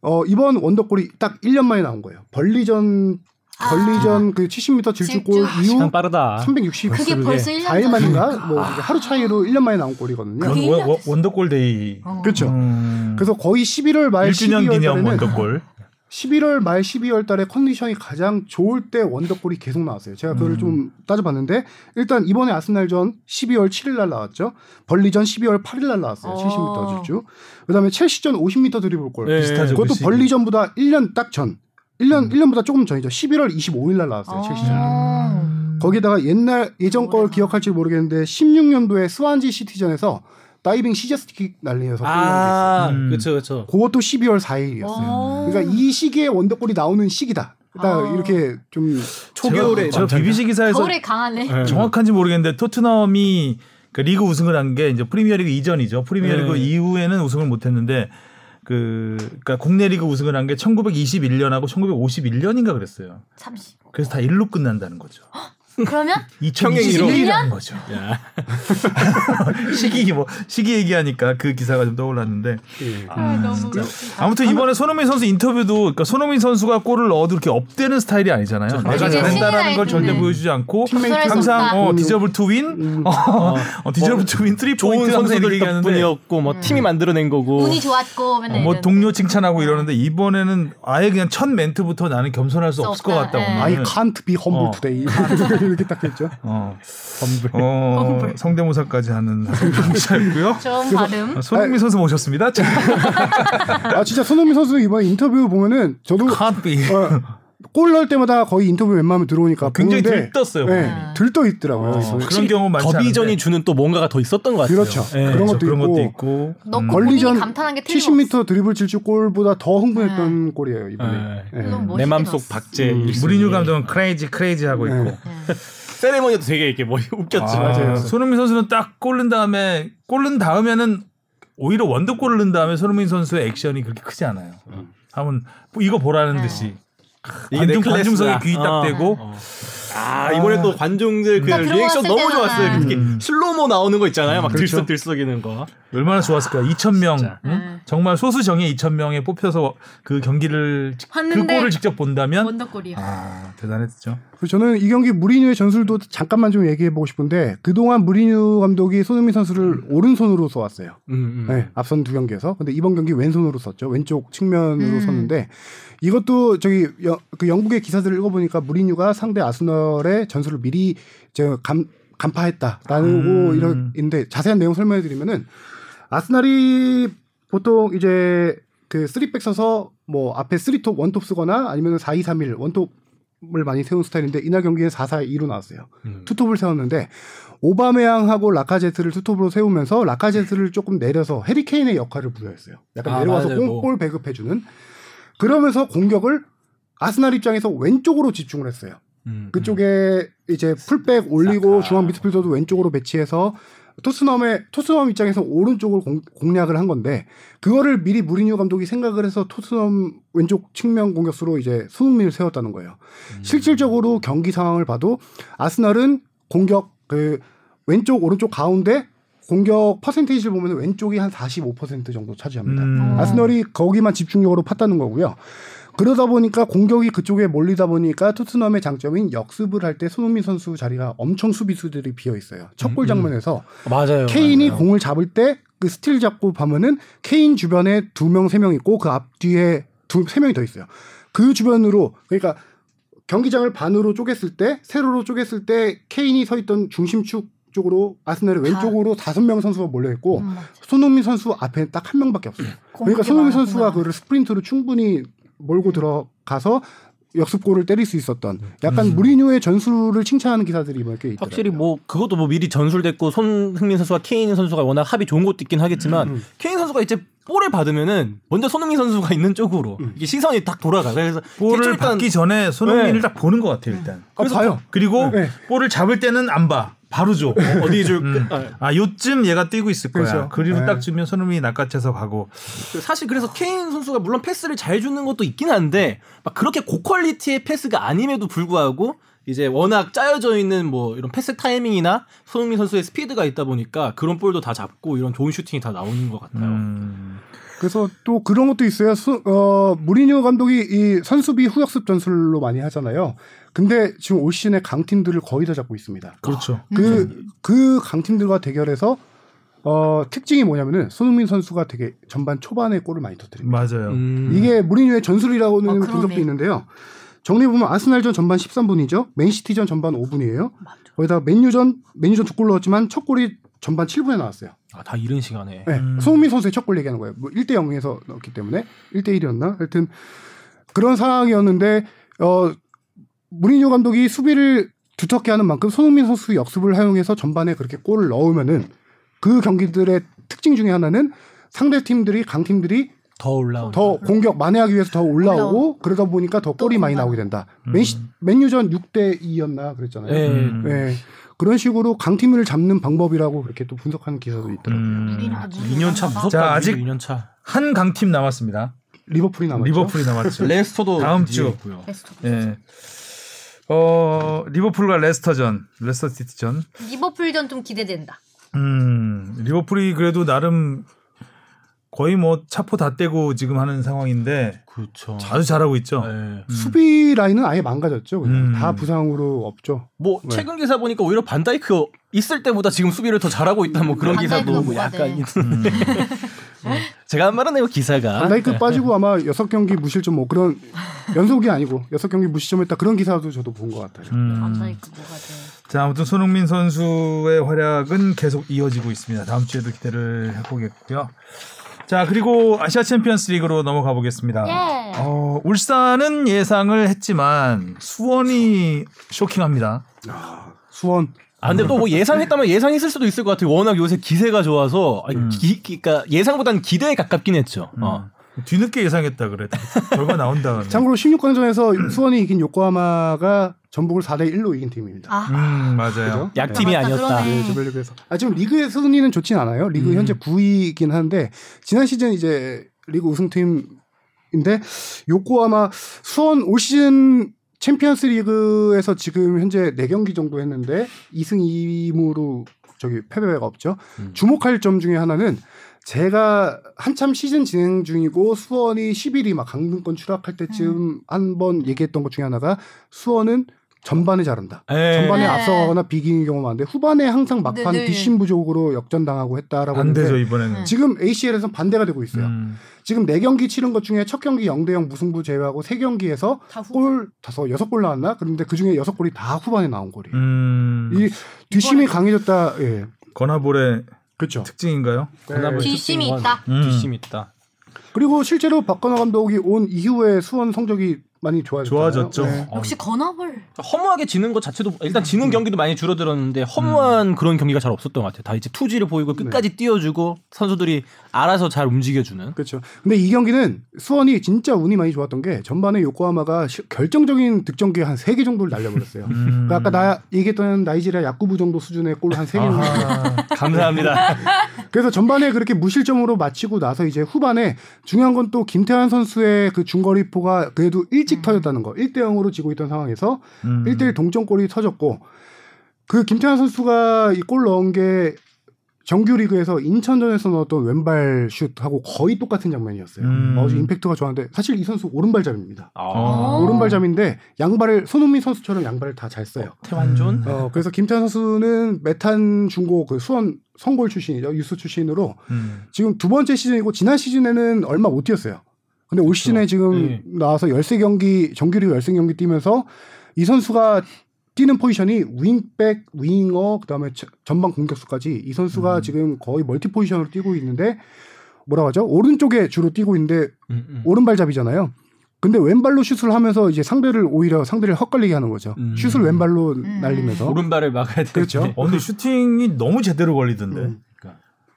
어 이번 wonder goal이 딱 1년 만에 나온 거예요. 번리전 번리전 그 70m 질주골 질주. 이후 시간 빠르다. 360 그게 벌써 1년 4일 전. 만인가 뭐 하루 차이로 1년 만에 나온 골이거든요. 원- wonder goal day. 어. 그렇죠. 음. 그래서 거의 11월 말 1주년 12월 기념 wonder goal. 11월 말 12월 달에 컨디션이 가장 좋을 때 wonder goal이 계속 나왔어요. 제가 그걸 음. 좀 따져봤는데 일단 이번에 아스날전 12월 7일 날 나왔죠. 벌리전 12월 8일 날 나왔어요. 어. 70m 질주. 그다음에 첼시전 50m 드리블 골. 네. 비슷하죠. 그것도 그. 벌리전보다 1년 딱 전. 1년 음. 1년보다 조금 전이죠. 11월 25일 날 나왔어요. 첼시전. 어. 거기다가 옛날 예전 걸 오래나. 기억할지 모르겠는데 16년도에 스완지 시티전에서 다이빙 게 있어요. 아, 음. 그렇죠, 그렇죠. 그것도 12월 4일이었어요. 어. 그러니까 이 시기에 원더골이 나오는 시기다. 딱 아. 이렇게 좀 초겨울에 제가, 제가 BBC 기사에서 겨울에 강하네. 네. 정확한지 모르겠는데 토트넘이 그 리그 우승을 한 게 이제 프리미어리그 이전이죠. 프리미어리그 네. 이후에는 우승을 못했는데 그 그러니까 국내 리그 우승을 한 게 1921년하고 1951년인가 그랬어요. 30. 그래서 다 일로 끝난다는 거죠. 그러면 2021이라는 거죠. 야. 시기 뭐 시기 얘기하니까 그 기사가 좀 떠올랐는데 아, 너무 아무튼 이번에 손흥민 선수 인터뷰도 그러니까 손흥민 선수가 골을 넣어도 이렇게 up되는 스타일이 아니잖아요. 내가 되게 잘한다는 걸 절대. 보여주지 않고 항상. 어, 음. deserve to win, 음. 어, 어, deserve to win, three 좋은 포인트 항상 선수들 이렇게 얘기하는데 덕분이었고 뭐 팀이 만들어낸 거고 운이 좋았고 맨날 어, 뭐. 동료 칭찬하고 이러는데 이번에는 아예 그냥 첫 멘트부터 나는 겸손할 수수 없을 것 없다. 같다. 예. 오늘. I can't be humble 어. today 이렇게 딱 됐죠. 어, 어, 성대모사까지 하는 기자였고요. 좋은 발음. 손흥민 선수 모셨습니다. 자, 아 진짜 손흥민 선수 이번 인터뷰 보면은 저도 can't be. 어, 골 넣을 때마다 거의 인터뷰 웬만하면 들어오니까 굉장히 보는데 들떴어요. 네. 들떠 있더라고요. 어. 그런 경우 많지. 더비전이 주는 또 뭔가가 더 있었던 것 같아요. 그렇죠. 예. 그런 것도 그런 있고. 것도 있고. 너 음. 본인이 번리전 감탄한 게 틀림없어. 70m 드리블 질주 골보다 더 흥분했던 골이에요 이번에. 네. 멋있게 내 마음속 넣었어. 박제 음. 무리뉴 감독은 crazy crazy 하고 있고. 네. 세레머니도 되게 이렇게 뭐 웃겼지. 아, 맞아요. 손흥민 선수는 딱 골 넣은 다음에 골 넣은 다음에는 오히려 wonder goal을 넣은 다음에 손흥민 선수의 액션이 그렇게 크지 않아요. 한번 뭐 이거 보라는 네. 듯이 이게 내 관중. 관중석에 귀딱 어. 대고 어. 아 이번에 또 관중들 그딱 리액션 너무. 좋았어요. 특히 음. slow-mo 나오는 거 있잖아요. 막 그렇죠. 들썩들썩이는 거. 얼마나 좋았을까. 2천 명, 진짜. 응? 정말 소수 정예 2천 명에 뽑혀서 그 경기를 직- 그 골을 직접 본다면 wonder goal이야. 아 대단했죠. 저는 이 경기 무리뉴의 전술도 잠깐만 좀 얘기해 보고 싶은데 그동안 무리뉴 감독이 손흥민 선수를 오른쪽으로 썼어요. 음, 음. 네, 앞선 두 경기에서. 근데 이번 경기 왼쪽으로 썼죠. 왼쪽 측면으로 음. 썼는데 이것도 저기 여- 그 영국의 기사들을 읽어보니까 무리뉴가 상대 아스널의 전술을 미리 저 감, 간파했다라고 음. 이런 있는데 자세한 내용 설명해 드리면은 아스날이 보통 이제 그 3백 서서 뭐 앞에 3톱 원톱 쓰거나 아니면 4-2-3-1 원톱 을 많이 세운 스타일인데 이날 경기에 4-4-2로 나왔어요. 음. 투톱을 세웠는데 오바메양하고 라카제트를 투톱으로 세우면서 라카제트를 조금 내려서 해리케인의 역할을 부여했어요. 약간 아, 내려와서 맞아요. 뭐. 공 볼 배급해 주는 그러면서 공격을 아스날 입장에서 왼쪽으로 집중을 했어요. 음, 그쪽에 이제 풀백 올리고. 중앙 미드필더도 왼쪽으로 배치해서 토스넘의 토스넘 입장에서 오른쪽을 공, 공략을 한 건데 그거를 미리 무리뉴 감독이 생각을 해서 토스넘 왼쪽 측면 공격수로 이제 손흥민을 세웠다는 거예요. 음. 실질적으로 경기 상황을 봐도 아스날은 공격 그 왼쪽 오른쪽 가운데 공격 퍼센테이지를 보면 왼쪽이 한 45% 정도 차지합니다. 음. 아스널이 거기만 집중력으로 팠다는 거고요. 그러다 보니까 공격이 그쪽에 몰리다 보니까 토트넘의 장점인 역습을 할 때 손흥민 선수 자리가 엄청 수비수들이 비어 있어요. 첫골 음, 음. 장면에서 맞아요. 케인이 맞아요. 공을 잡을 때 그 스틸 잡고 보면은 케인 주변에 두 명, 세 명 있고 그 앞뒤에 두, 세 명이 더 있어요. 그 주변으로 그러니까 경기장을 반으로 쪼갰을 때 세로로 쪼갰을 때 케인이 서 있던 중심축 쪽으로 아스날의 왼쪽으로 다섯 명 선수가 몰려 있고 음, 손흥민 선수 앞에 딱 한 명밖에 없어요. 그러니까 손흥민 선수가 그를 스프린트로 충분히 몰고 들어가서 역습골을 때릴 수 있었던 약간 무리뉴의 전술을 칭찬하는 기사들이 몇개 있더라고요. 확실히 뭐 그것도 뭐 미리 전술됐고 손흥민 선수와 케인 선수가 워낙 합이 좋은 것도 있긴 하겠지만 음. 케인 선수가 이제 볼을 받으면은 먼저 손흥민 선수가 있는 쪽으로 이게 시선이 딱 돌아가. 그래서 볼을 일단 받기 전에 손흥민을 네. 딱 보는 것 같아요 일단. 아, 봐요. 그리고 네. 볼을 잡을 때는 안 봐. 바로 줘. 어디 줄 음. 아 요쯤 얘가 뛰고 있을 거야. 그렇죠. 그리고 네. 딱 주면 손흥민이 낚아채서 가고. 사실 그래서 케인 선수가 물론 패스를 잘 주는 것도 있긴 한데 막 그렇게 고퀄리티의 패스가 아님에도 불구하고 이제 워낙 짜여져 있는 뭐 이런 패스 타이밍이나 손흥민 선수의 스피드가 있다 보니까 그런 볼도 다 잡고 이런 좋은 슈팅이 다 나오는 것 같아요. 음. 그래서 또 그런 것도 있어요. 수, 어, 무리뉴 감독이 이 선수비 후역습 전술로 많이 하잖아요. 근데 지금 올 시즌에 강팀들을 거의 다 잡고 있습니다. 그렇죠. 그, 그 강팀들과 대결해서 어, 특징이 뭐냐면은 손흥민 선수가 되게 전반 초반에 골을 많이 터뜨립니다. 맞아요. 음. 이게 무리뉴의 전술이라고는 어, 그러네. 분석도 있는데요. 정리해보면 아스날전 전반 13분이죠. 맨시티전 전반 5분이에요. 거기다 맨유전, 맨유전 두 골 넣었지만 첫 골이 전반 7분에 나왔어요. 아, 다 이른 시간에. 네, 음. 손흥민 선수의 첫 골 얘기하는 거예요. 뭐 1대 0에서 넣었기 때문에 1대 1이었나? 하여튼 그런 상황이었는데 어 무리뉴 감독이 수비를 두텁게 하는 만큼 손흥민 선수 역습을 사용해서 전반에 그렇게 골을 넣으면은 그 경기들의 특징 중에 하나는 상대 팀들이 강 팀들이 더 올라온. 더 공격 만회하기 위해서 더 올라오고 올라오고. 그러다 보니까 더 골이 많이. 나오게 된다. 음. 맨시, 맨유전 6대 2였나 그랬잖아요. 네. 음. 네. 그런 식으로 강팀을 잡는 방법이라고 그렇게 또 분석하는 기사도 있더라고요. 음. 2년 차 무섭다. 자, 아직- 2년 차. 한 강팀 남았습니다. 리버풀이 남았죠. 리버풀이 남았죠. 레스터도 다음 주. 뒤에 있고요. 예. 어 리버풀과 레스터전, 레스터 시티전. 리버풀전 좀 기대된다. 음 리버풀이 그래도 나름 거의 뭐 차포 다 떼고 지금 하는 상황인데 그렇죠. 아주 잘하고 있죠. 네. 수비 라인은 아예 망가졌죠. 그냥 음. 다 부상으로 없죠. 뭐 네. 최근 기사 보니까 오히려 반다이크 있을 때보다 지금 수비를 더 잘하고 있다 뭐 그런 기사도 뭐 약간 돼. 있는데 제가 한 말은 아니고 기사가 반다이크 빠지고 아마 여섯 경기 무실점 뭐 그런 연속이 아니고 여섯 경기 무실점했다 그런 기사도 저도 본 것 같아요. 음. 반다이크 뭐가 돼? 자 아무튼 손흥민 선수의 활약은 계속 이어지고 있습니다. 다음 주에도 기대를 해보겠고요. 자 그리고 아시아 챔피언스 리그로 넘어가 보겠습니다. 예. 어, 울산은 예상을 했지만 수원이 쇼킹합니다. 수원 아 근데 또 뭐 예상했다면 예상했을 수도 있을 것 같아요. 워낙 요새 기세가 좋아서 음. 기, 그러니까 예상보다는 기대에 가깝긴 했죠. 어. 뒤늦게 예상했다 그래. 결과 나온다. 참고로 16강전에서 수원이 이긴 요코하마가 전북을 4대 1로 이긴 팀입니다. 아, 음 맞아요. 그죠? 약팀이 맞다, 아니었다. 네, 조별리그에서. 아 지금 리그의 순위는 좋진 않아요. 리그 음. 현재 9위이긴 한데 지난 시즌 이제 리그 우승팀 인데 요코하마 수원 올 시즌 챔피언스 리그에서 지금 현재 4경기 정도 했는데 2승 2무로 저기 패배가 없죠. 주목할 점 중에 하나는 제가 한참 시즌 진행 중이고 수원이 10일이 막 강등권 추락할 때쯤 한번 얘기했던 것 중에 하나가 수원은 전반에 잘한다. 예. 전반에 네. 앞서거나 비기는 경우가 많은데 후반에 항상 막판 네, 네. 뒷심 부족으로 역전당하고 했다라고 안 하는데 되죠 이번에는. 지금 ACL에서는 반대가 되고 있어요. 음. 지금 4 경기 치른 것 중에 첫 경기 0대 0 무승부 제외하고 3 경기에서 다 후. 골 다섯 여섯 골 나왔나? 그런데 그 중에 여섯 골이 다 후반에 나온 골이에요. 음. 이 뒷심이 강해졌다. 예. 건하볼의 그렇죠. 특징인가요? 건합을 뒷심이 있다. 음. 뒷심이 있다. 그리고 실제로 박건호 감독이 온 이후에 수원 성적이 많이 좋아졌잖아요. 좋아졌죠. 네. 역시 건합을 허무하게 지는 것 자체도 일단 지는 경기도 많이 줄어들었는데 허무한 그런 경기가 잘 없었던 것 같아요. 다 이제 투지를 보이고 끝까지 띄워주고 선수들이 알아서 잘 움직여주는. 그렇죠. 근데 이 경기는 수원이 진짜 운이 많이 좋았던 게 전반에 요코하마가 시- 결정적인 득점기에 한 3개 정도를 날려버렸어요. 음. 그러니까 아까 나 얘기했던 나이지리아 야구부 정도 수준의 골한 3개 정도. 감사합니다. 그래서 전반에 그렇게 무실점으로 마치고 나서 이제 후반에 중요한 건 또 김태환 선수의 그 중거리포가 그래도 일찍 터졌다는 거. 1대 0으로 지고 있던 상황에서 음. 1대 1 동점골이 터졌고 그 김태환 선수가 이 골 넣은 게 정규리그에서 인천전에서 넣었던 왼발 슛하고 거의 똑같은 장면이었어요. 음. 어, 임팩트가 좋았는데 사실 이 선수 오른발잡입니다. 어. 오른발잡인데 양발을 손흥민 선수처럼 양발을 다 잘 써요. 태완존. 어, 그래서 김태환 선수는 메탄 중고 그 수원 성골 출신이죠. 유스 출신으로 음. 지금 두 번째 시즌이고 지난 시즌에는 얼마 못 뛰었어요. 근데 올 시즌에 지금 네. 나와서 13경기 정규리그 13경기 뛰면서 이 선수가 뛰는 포지션이 윙백, 윙어, 그다음에 저- 전방 공격수까지 이 선수가 지금 거의 멀티 포지션으로 뛰고 있는데 뭐라고 하죠? 오른쪽에 주로 뛰고 있는데 음, 음. 오른발잡이잖아요. 근데 왼발로 슛을 하면서 이제 상대를 오히려 상대를 헛갈리게 하는 거죠. 음. 슛을 왼발로 날리면서 오른발을 막아야 되는데. 그렇죠. 어, 근데 슈팅이 너무 제대로 걸리던데. 음.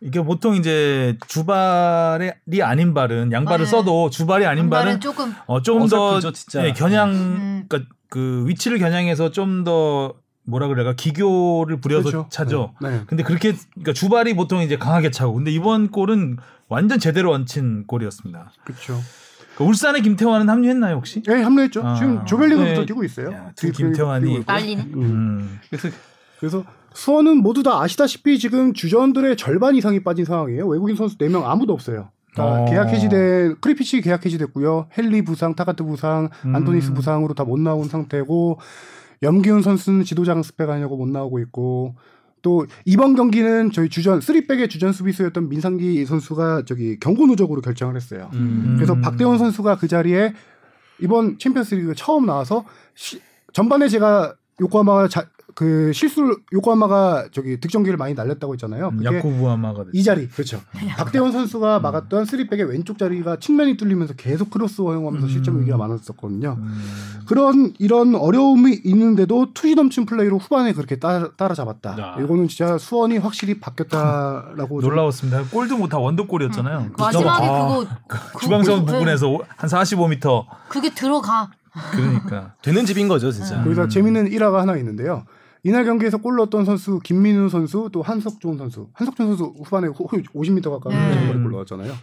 이게 보통 이제 주발이 아닌 발은 양발을 네. 써도 주발이 아닌 발은 조금 어, 조금 더 진짜. 예, 겨냥 음. 그러니까 그 위치를 겨냥해서 좀 더 뭐라 그래가 기교를 부려서 그렇죠. 차죠. 네. 네. 근데 그렇게 그러니까 주발이 보통 이제 강하게 차고 근데 이번 골은 완전 제대로 얹힌 골이었습니다. 그렇죠. 그 울산의 김태환은 합류했나요 혹시? 네, 합류했죠. 아. 지금 조별리그부터 네. 뛰고 있어요. 야, 두 김태환이. 난리네. 음. 음. 그래서 그래서 수원은 모두 다 아시다시피 지금 주전들의 절반 이상이 빠진 상황이에요. 외국인 선수 4명 아무도 없어요. 다 어. 계약 해지된 크르피치 계약 해지됐고요. 헨리 부상, 타가트 부상, 음. 안토니스 부상으로 다 못 나온 상태고 염기훈 선수는 지도자 강습 가느라고 못 나오고 있고 또 이번 경기는 저희 주전 3백의 주전 수비수였던 민상기 선수가 저기 경고 누적으로 결장을 했어요. 음. 그래서 음. 박대원 선수가 그 자리에 이번 챔피언스리그 처음 나와서 시- 전반에 제가 요코하마가 자, 그 실수 요코하마가 저기 득점 기회를 많이 날렸다고 했잖아요. 음, 요코하마가 이 자리 그렇죠. 박대원 선수가 막았던 3백의 왼쪽 자리가 측면이 뚫리면서 계속 크로스 허용하면서 실점 위기가 많았었거든요. 음. 그런 이런 어려움이 있는데도 투지 넘친 플레이로 후반에 그렇게 따라, 따라잡았다. 야. 이거는 진짜 수원이 확실히 바뀌었다라고 좀 놀라웠습니다. 골도 뭐 다 wonder골이었잖아요. 마지막에 아, 그거 중앙선 그- 부분에서 한 45m 그게 들어가. 그러니까 되는 집인 거죠, 진짜. 거기서 재밌는 일화가 하나 있는데요. 이날 경기에서 골 넣었던 선수 김민우 선수 또 한석종 선수 한석종 선수 후반에 호- 50m 가까운 네. 장거리 골 넣었잖아요.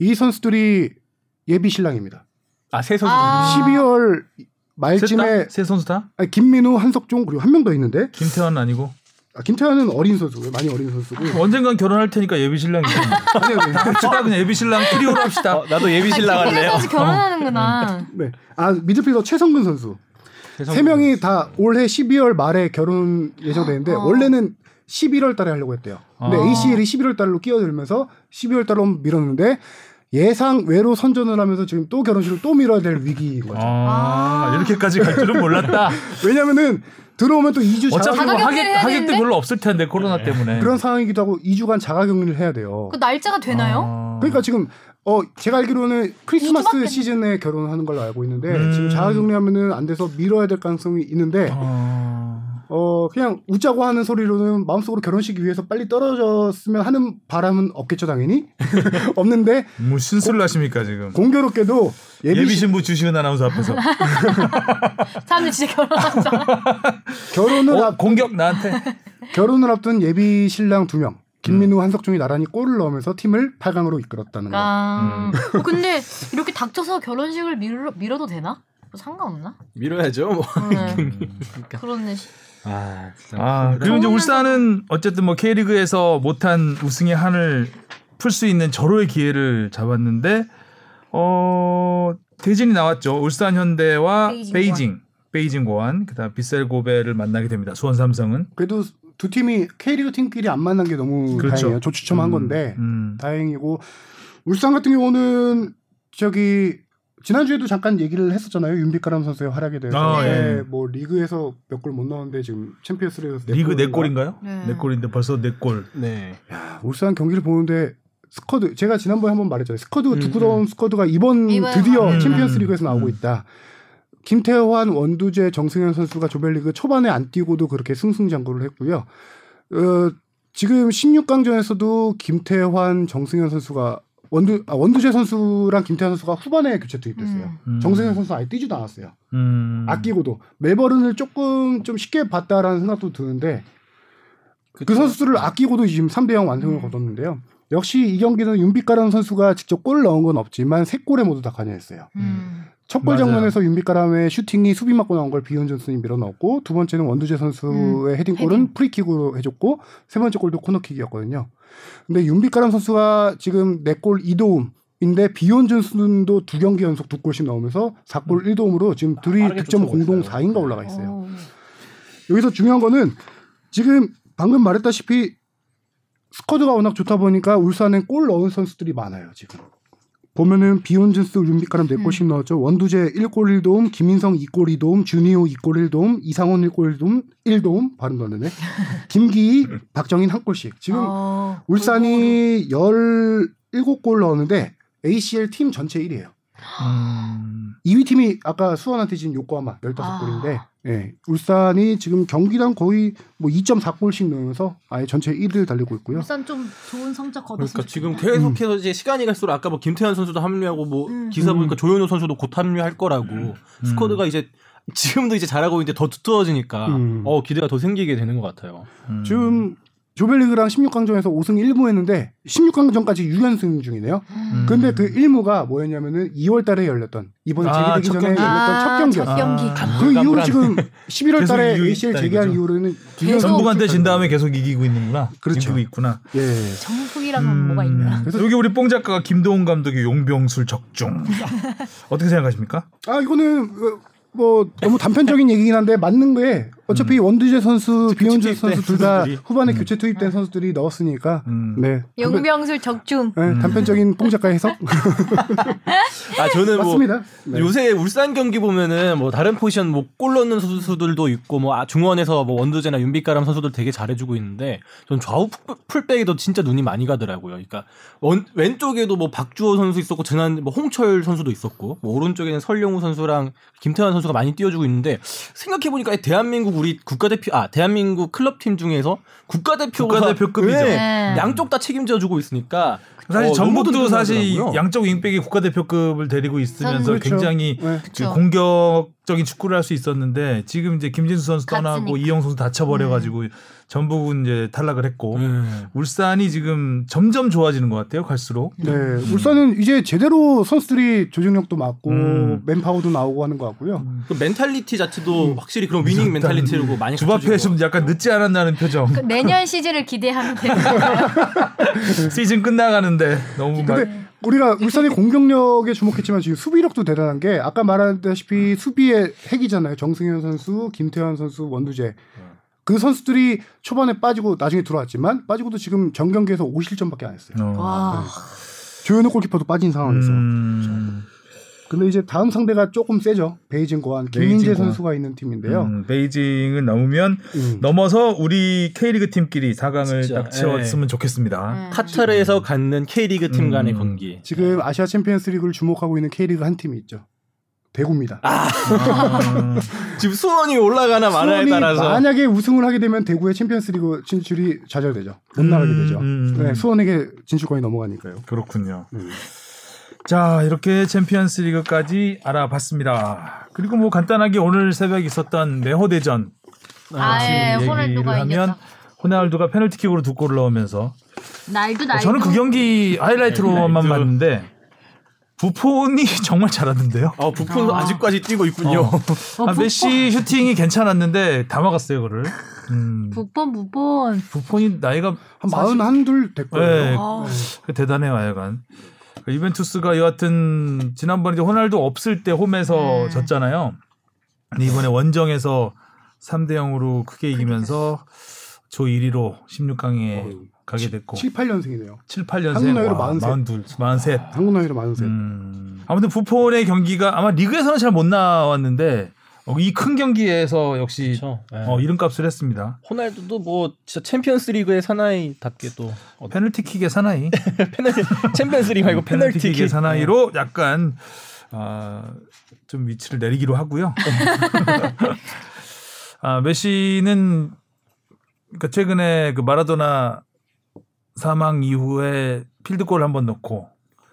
이 선수들이 예비 신랑입니다. 아, 세 선수. 아. 12월 말쯤에 셋다? 세 선수 다? 아니, 김민우 한석종 그리고 한 명 더 있는데 김태환은 아니고 아, 김태환은 어린 선수고요. 많이 어린 선수고. 언젠간 결혼할 테니까 예비 신랑이죠. 아니요, 네. 합시다 그냥 예비 신랑 트리오로 합시다. 어, 나도 예비 신랑 할래요. 그래서 결혼하는구나. 네. 아 미드필더 최성근 선수. 세 명이 다 올해 12월 말에 결혼 예정되는데 어. 원래는 11월 달에 하려고 했대요. 근데 아. ACL이 11월 달로 끼어들면서 12월 달로 밀었는데 예상 외로 선전을 하면서 지금 또 결혼식을 또 미뤄야 될 위기인 거죠. 아, 이렇게까지 갈 줄은 몰랐다. 왜냐면은 들어오면 또 2주 어차피 자가 뭐 하객, 하객도? 별로 없을 텐데 코로나 때문에. 그런 상황이기도 하고 2주간 자가격리를 해야 돼요. 그 날짜가 되나요? 아. 그러니까 지금 어 제가 알기로는 크리스마스 시즌에 결혼하는 걸로 알고 있는데 음. 지금 자가격리하면은 안 돼서 미뤄야 될 가능성이 있는데 아. 어 그냥 웃자고 하는 소리로는 마음속으로 결혼식 위해서 빨리 떨어졌으면 하는 바람은 없겠죠 당연히 없는데 무슨 소리를 하십니까 지금? 공교롭게도 예비, 신부 주시은 아나운서 앞에서 사람들 진짜 결혼하잖아. 결혼을 어, 앞 공격 나한테 결혼을 앞둔 예비 신랑 두명 김민우, 한석종이 나란히 골을 넣으면서 팀을 8강으로 이끌었다는 거. 아, 어, 근데 이렇게 닥쳐서 결혼식을 밀어, 밀어도 되나? 뭐 상관없나? 밀어야죠. 뭐. 네. 그렇네. 아, 진짜. 아, 그리고 이제 울산은 어쨌든 뭐 K리그에서 못한 우승의 한을 풀 수 있는 절호의 기회를 잡았는데 어 대진이 나왔죠. 울산 현대와 베이징 베이징 베이징 궈안 그다음 비셀 고베를 만나게 됩니다. 수원 삼성은 그래도 두 팀이 K리그 팀끼리 안 만난 게 너무 그렇죠. 다행이에요. 조추첨한 음, 건데 음. 다행이고 울산 같은 경우는 저기 지난주에도 잠깐 얘기를 했었잖아요. 윤빛가람 선수의 활약에 대해서. 아, 네, 예. 뭐 리그에서 몇 골 못 넣었는데 지금 챔피언스리그에서 네 리그 네 골인가? 골인가요? 네. 네 골인데 벌써 네 골. 네. 야, 울산 경기를 보는데 스쿼드 제가 지난번에 한번 말했잖아요. 스쿼드가 음, 두꺼운 스쿼드가 이번 이번에 드디어 음, 챔피언스리그에서 나오고 음. 있다. 김태환, 원두재, 정승현 선수가 조별리그 초반에 안 뛰고도 그렇게 승승장구를 했고요. 어, 지금 16강전에서도 김태환, 정승현 선수가 원두 아, 원두재 선수랑 김태환 선수가 후반에 교체 투입됐어요. 음. 정승현 선수 아예 뛰지도 않았어요. 음. 아끼고도 멜버른을 조금 좀 쉽게 봤다라는 생각도 드는데 그 선수들을 아끼고도 지금 3대 0 완승을 음. 거뒀는데요. 역시 이 경기는 윤빛가람 선수가 직접 골 넣은 건 없지만 세 골에 모두 다 관여했어요. 음. 첫골 맞아요. 장면에서 윤빛가람의 슈팅이 수비 맞고 나온 걸 비욘 존슨이 밀어 넣었고 두 번째는 원두재 선수의 헤딩골은 헤딩. 프리킥으로 해줬고 세 번째 골도 코너킥이었거든요. 근데 윤빛가람 선수가 지금 네 골 2도움 인데 비욘 존슨도 두 경기 연속 두 골씩 넣으면서 4골 1도움으로 지금 둘이 득점 공동 있어요. 4위인가 올라가 있어요. 어. 여기서 중요한 거는 지금 방금 말했다시피 스쿼드가 워낙 좋다 보니까 울산엔 골 넣은 선수들이 많아요 지금 보면은 비욘준스 윤빛가람 4골씩 음. 넣었죠. 원두재 1골 1도움 김인성 2골 2도움 준희호 2골 1도움 이상원 1골 1도움 1도움 발음 넣네. 김기희 박정인 1골씩. 지금 어, 울산이 17골 넣었는데 ACL 팀 전체 1위에요 음. 2위 팀이 아까 수원한테 진 요코하마 15골인데 아. 예, 울산이 지금 경기당 거의 뭐 2.4골씩 넣으면서 아예 전체 1위를 달리고 있고요. 울산 좀 좋은 성적 거뒀으면 그러니까 지금. 계속해서 이제 시간이 갈수록 아까 뭐 김태환 선수도 합류하고 뭐 음. 기사 보니까 음. 조현우 선수도 곧 합류할 거라고 스쿼드가 이제 지금도 이제 잘하고 있는데 더 두터워지니까 음. 어 기대가 더 생기게 되는 것 같아요. 음. 지금 조별리그랑 16강전에서 5승 1무 했는데 16강전까지 6연승 중이네요. 음. 근데 그 1무가 뭐였냐면은 2월 달에 열렸던 이번에 아, 재개되기 첫 전에 경기. 열렸던 아, 첫 경기였어요. 첫 경기. 아. 그 이후로. 지금 11월 계속 달에 ACL 재개한. 이후로는 전북한테 진 다음에 계속 이기고 있는구나. 그렇죠. 이기고 있구나. 예. 정국이란 음. 뭐가 있나? 그래서- 여기 우리 뽕 작가가 김도훈 감독의 용병술 적중. 어떻게 생각하십니까? 아 이거는 어, 뭐 너무 단편적인 얘기긴 한데 맞는 거에 어차피 원두재 선수, 투입된 선수 둘 다. 후반에 교체 투입된 선수들이 넣었으니까 음. 네. 영병술 적중. 네, 단편적인 뽕 작가 해석 아 저는 뭐 맞습니다. 네. 요새 울산 경기 보면은 뭐 다른 포지션 뭐 골 넣는 선수들도 있고 뭐 아, 중원에서 뭐 원두재나 윤빛가람 선수들 되게 잘해주고 있는데 전 좌우 풀- 풀백에도 진짜 눈이 많이 가더라고요. 그러니까 원, 왼쪽에도 뭐 박주호 선수 있었고 지난 뭐 홍철 선수도 있었고 뭐 오른쪽에는 설영우 선수랑 김태환 선수가 많이 뛰어주고 있는데 생각해 보니까 대한민국 우리 국가대표 아 대한민국 클럽팀 중에서 국가대표가 국가대표급이죠. 네. 양쪽 다 책임져 주고 있으니까 사실 어, 전북도 사실. 양쪽 윙백이 국가대표급을 데리고 있으면서 그렇죠. 굉장히 네. 그 그쵸. 공격 적인 축구를 할 수 있었는데 지금 이제 김진수 선수 떠나고 갔으니까. 이용 선수 다쳐버려가지고 전북은 이제 탈락을 했고 네. 울산이 지금 점점 좋아지는 것 같아요. 갈수록. 네, 울산은 이제 제대로 선수들이 조직력도 맞고 음. manpower도 나오고 하는 것 같고요. 그 mentality 자체도 확실히 그런 winning mentality로 많이 주 앞에 갖춰지고. 좀 약간 늦지 않았나는 표정. 그 내년 시즌을 기대하면 되는 거예요. 시즌 끝나가는데 너무 막 근데 우리가 울산의 공격력에 주목했지만 지금 수비력도 대단한 게 아까 말했다시피 수비의 핵이잖아요. 정승현 선수, 김태환 선수, 원두재. 그 선수들이 초반에 빠지고 나중에 들어왔지만 빠지고도 지금 전 경기에서 5실점밖에 안 했어요. 어. 와. 조현우 골키퍼도 빠진 상황에서. 음, 근데 이제 다음 상대가 조금 세죠. 베이징 궈안 김민재 베이징 궈안. 선수가 있는 팀인데요. 음, 베이징은 넘으면 음. 넘어서 우리 K리그 팀끼리 4강을 진짜, 딱 채웠으면 좋겠습니다. 네. 카타르에서 갖는 K리그 팀 간의 음. 경기. 지금 아시아 챔피언스 리그를 주목하고 있는 K리그 한 팀이 있죠. 대구입니다. 아, 지금 수원이 올라가나 마나에 따라서 만약에 우승을 하게 되면 대구의 챔피언스리그 진출이 좌절되죠. 못 나가게 음, 되죠. 음, 음. 네, 수원에게 진출권이 넘어가니까요. 그렇군요. 음. 자, 이렇게 챔피언스 리그까지 알아봤습니다. 그리고 뭐 간단하게 오늘 새벽 있었던 메호대전 아, 예, 호날두가 하면 이겼다. 호날두가 페널티킥으로 두 골을 넣으면서 날두 날두. 저는 그 경기 하이라이트로만 하이라이트. 봤는데 부폰이 정말 잘하던데요. 아 부폰도 아직까지 뛰고 있군요. 어, 아, 부- 메시 슈팅이 괜찮았는데 다 막았어요, 그거를. 음. 부폰 부폰. 부폰이 나이가 한 마흔 한둘 됐거든요. 네, 아. 대단해요, 하여간. 그 이벤투스가 여하튼 지난번에 이제 호날두 없을 때 홈에서 네. 졌잖아요. 근데 이번에 원정에서 3대 0으로 크게 이기면서 조 1위로 16강에 가게 됐고 7, 8년생이네요. 7, 8년생 한국 나이로 43. 42, 43. 한국 나이로 많으세요. 음. 아무튼 부폰의 경기가 아마 리그에서는 잘 못 나왔는데 이 큰 경기에서 역시 그렇죠. 네. 어, 이름값을 했습니다. 호날두도 뭐 진짜 챔피언스리그의 사나이답게 또 어, 페널티킥의 사나이. 페널 챔피언스리그 말고 페널티킥 페널티킥의 사나이로 약간 아, 좀 위치를 내리기로 하고요. 아, 메시는 그러니까 최근에 그 마라도나 사망 이후에 필드골을 한번 넣고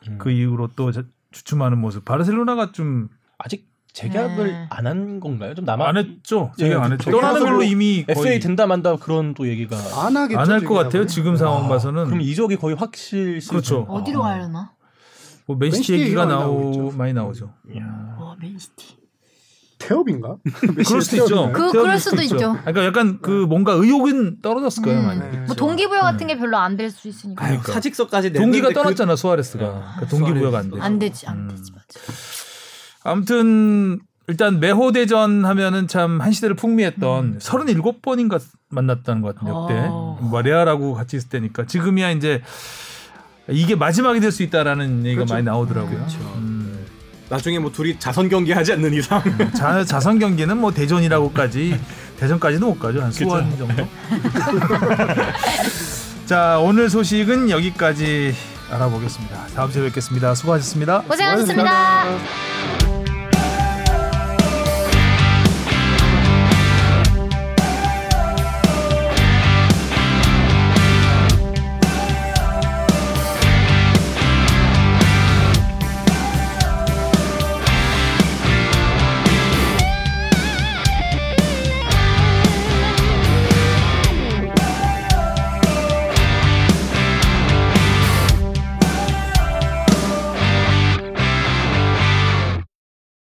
음. 그 이후로 또 자- 주춤하는 모습. 바르셀로나가 좀안 아직 재계약을 네. 안한 건가요? 좀 남아 했죠. 예, 제가 안 했죠. 떠나는 걸로 이미 FA 된다 만다 그런 또 얘기가 안 하겠죠. 안 할 것 같아요. 지금 상황 봐서는 그럼 이적이 거의 확실 그렇죠. 어디로 가려나? 뭐 맨시티 맨시티 얘기가 나오. 많이 나오죠. 어 맨시티. 태업인가? 그럴 수도 있죠. 그- 그럴 수도 있죠. 그러니까 약간 그 뭔가 의욕은 떨어졌을 거예요, 음. 많이. 네. 뭐 동기부여 같은 게 별로 안 될 수 있으니까. 그러니까. 사직서까지 동기가 냈는데 떠났잖아. 그 동기부여가 안 돼. 안 되지 안 음. 되지 맞아. 아무튼 일단 매호 대전 하면은 참 한 시대를 풍미했던 37번인가 만났다는 것 같은데 역대. 어. 뭐 레알하고 같이 있을 때니까 지금이야 이제 이게 마지막이 될 수 있다라는 얘기가 많이 나오더라고요. 음. 나중에 뭐 둘이 자선 경기 하지 않는 이상 자, 자선 경기는 뭐 대전이라고까지 대전까지도 못 가죠 한 수원 정도. 자 오늘 소식은 여기까지 알아보겠습니다. 다음 주에 뵙겠습니다. 수고하셨습니다. 고생하셨습니다.